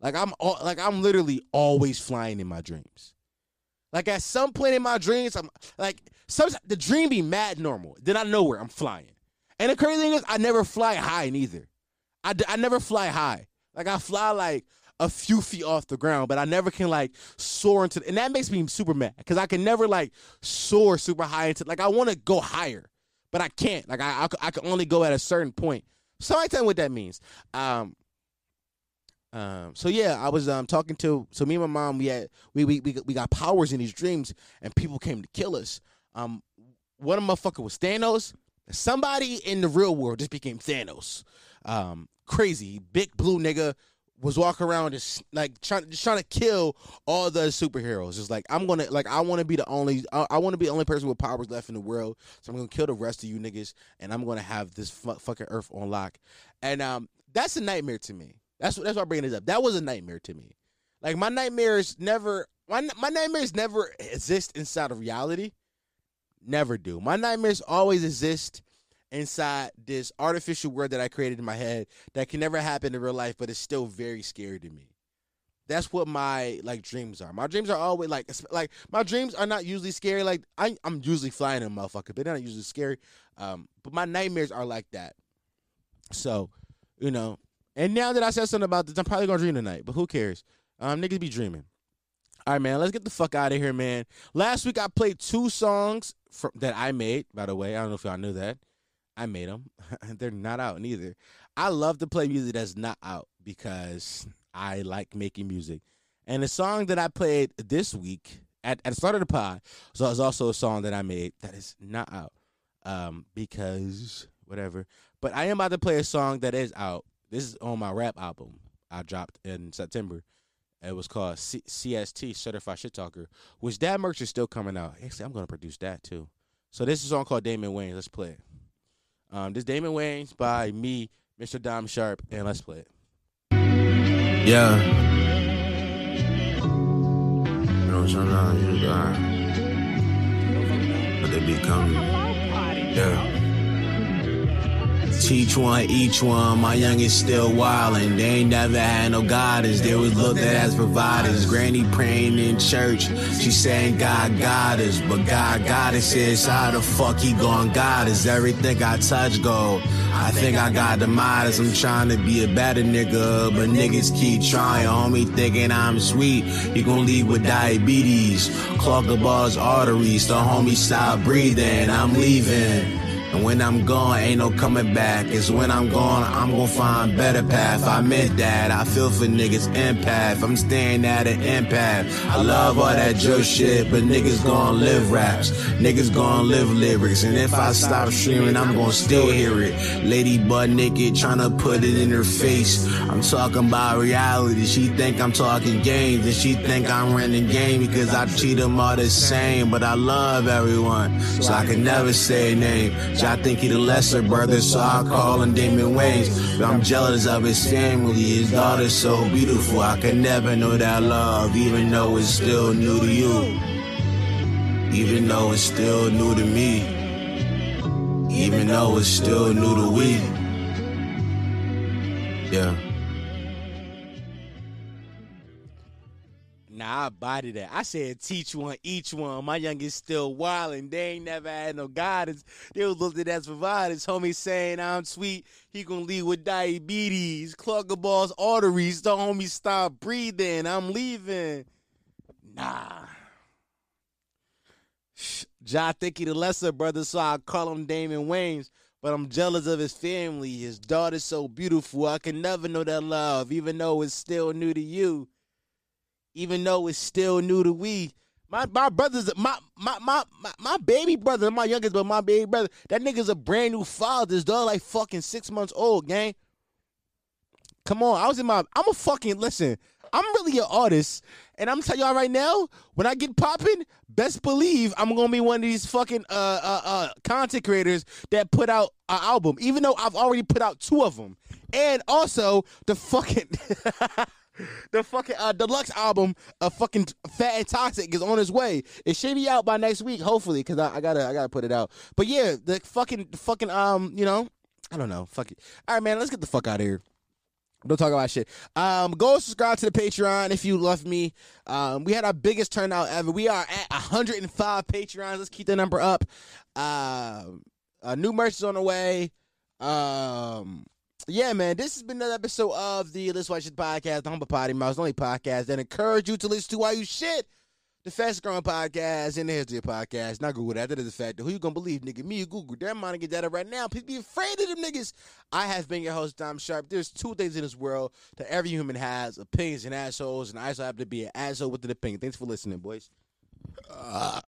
Like I'm like I'm literally always flying in my dreams. Like at some point in my dreams, I'm like some the dream be mad normal. Then I know where I'm flying. And the crazy thing is, I never fly high neither. I, I never fly high. Like I fly like a few feet off the ground, but I never can like soar into. And that makes me super mad because I can never like soar super high into. Like I want to go higher, but I can't. Like I, I, I can only go at a certain point. Somebody tell me what that means. Um, um, so yeah, I was um talking to so me and my mom we had we we we, we got powers in these dreams and people came to kill us. Um, one of motherfucker was Thanos. Somebody in the real world just became Thanos. Um, crazy big blue nigga was walking around just like trying just trying to kill all the superheroes. Just like I'm gonna like I want to be the only I, I want to be the only person with powers left in the world. So I'm gonna kill the rest of you niggas, and I'm gonna have this fu- fucking Earth on lock. And um, that's a nightmare to me. That's that's why I'm bringing this up. That was a nightmare to me. Like my nightmares never my my nightmares never exist inside of reality. Never do. My nightmares always exist inside this artificial world that I created in my head that can never happen in real life, but it's still very scary to me. That's what my like dreams are. My dreams are always like like my dreams are not usually scary. Like I, I'm usually flying a motherfucker, but they're not usually scary. Um, but my nightmares are like that. So, you know, and now that I said something about this, I'm probably gonna dream tonight. But who cares? Um, niggas be dreaming. All right, man. Let's get the fuck out of here, man. Last week I played two songs from that I made. By the way, I don't know if y'all knew that. I made them. They're not out neither. I love to play music that's not out because I like making music. And the song that I played this week at, at the start of the pod so is also a song that I made that is not out. Um, because whatever. But I am about to play a song that is out this is on my rap album I dropped in September. It was called C- CST Certified Shit Talker, which that merch is still coming out. Actually, I'm gonna produce that too. So this is a song called Damon Wayne. Let's play it. Um, this Damon Wayans by me, Mr. Dom Sharpe, and let's play it. Yeah. You know, sometimes you die. But they be coming. Yeah. Teach one, each one. My youngest still wildin'. They ain't never had no guidance. They was looked at as providers. Granny praying in church. She saying God got us. But God got us is how the fuck he gon' guide us? Everything I touch gold. I think I got the Midas. I'm trying to be a better nigga. But niggas keep trying. Homie thinking I'm sweet. He gon' leave with diabetes. Clog the ball's arteries. The homie stop breathing. I'm leaving. And when I'm gone, ain't no coming back. It's when I'm gone, I'm gonna find better path. I meant that. I feel for niggas empath. I'm staying at an empath. I love all that Joe shit, but niggas gon' live raps. Niggas gon' live lyrics. And if I stop streaming, I'm gon' still hear it. Lady butt naked, tryna put it in her face. I'm talking about reality. She think I'm talking games, and she think I'm running game because I treat them all the same. But I love everyone, so I can never say a name. I think he the lesser brother, so I call him Damon Wayans. But I'm jealous of his family, his daughter's so beautiful. I could never know that love, even though it's still new to you. Even though it's still new to me. Even though it's still new to we. Yeah. I body that. I said teach one, each one. My youngest still wild and They ain't never had no guidance. They was looked at as providers. Homie saying I'm sweet. He gonna leave with diabetes. Clog the ball's arteries. The homie stop breathing. I'm leaving. Nah. Ja think he the lesser brother, so I call him Damon Wayans. But I'm jealous of his family. His daughter's so beautiful. I can never know that love, even though it's still new to you. Even though it's still new to we. My my brother's my my my my, baby brother, my youngest, but my baby brother, that nigga's a brand new father. His daughter like fucking six months old, gang. Come on, I was in my. I'm a fucking listen. I'm really an artist, and I'm telling y'all right now, when I get popping, best believe I'm gonna be one of these fucking uh uh, uh content creators that put out an album, even though I've already put out two of them, and also the fucking. the fucking uh, deluxe album of fucking Fat and Toxic is on its way. It should be out by next week, hopefully, because I, I, gotta I gotta put it out. But yeah, the fucking fucking um, you know, I don't know, fuck it. All right, man, let's get the fuck out of here. Don't talk about shit. Um, go subscribe to the Patreon if you love me. Um, we had our biggest turnout ever. We are at 105 Patreons. Let's keep the number up. Uh, uh, new merch is on the way. Um, yeah, man, this has been another episode of the Let's Watch Shit podcast, the Humble Potty Mouse, only podcast that encourage you to listen to while you shit. The fastest growing podcast in the history of podcasts. Not Google that. That is a fact. Who you gonna believe, nigga? Me or Google? Damn, mind to get that up right now. People be afraid of them niggas. I have been your host, Dom Sharpe. There's two things in this world that every human has: opinions and assholes. And I also happen to be an asshole with an opinion. Thanks for listening, boys. Uh.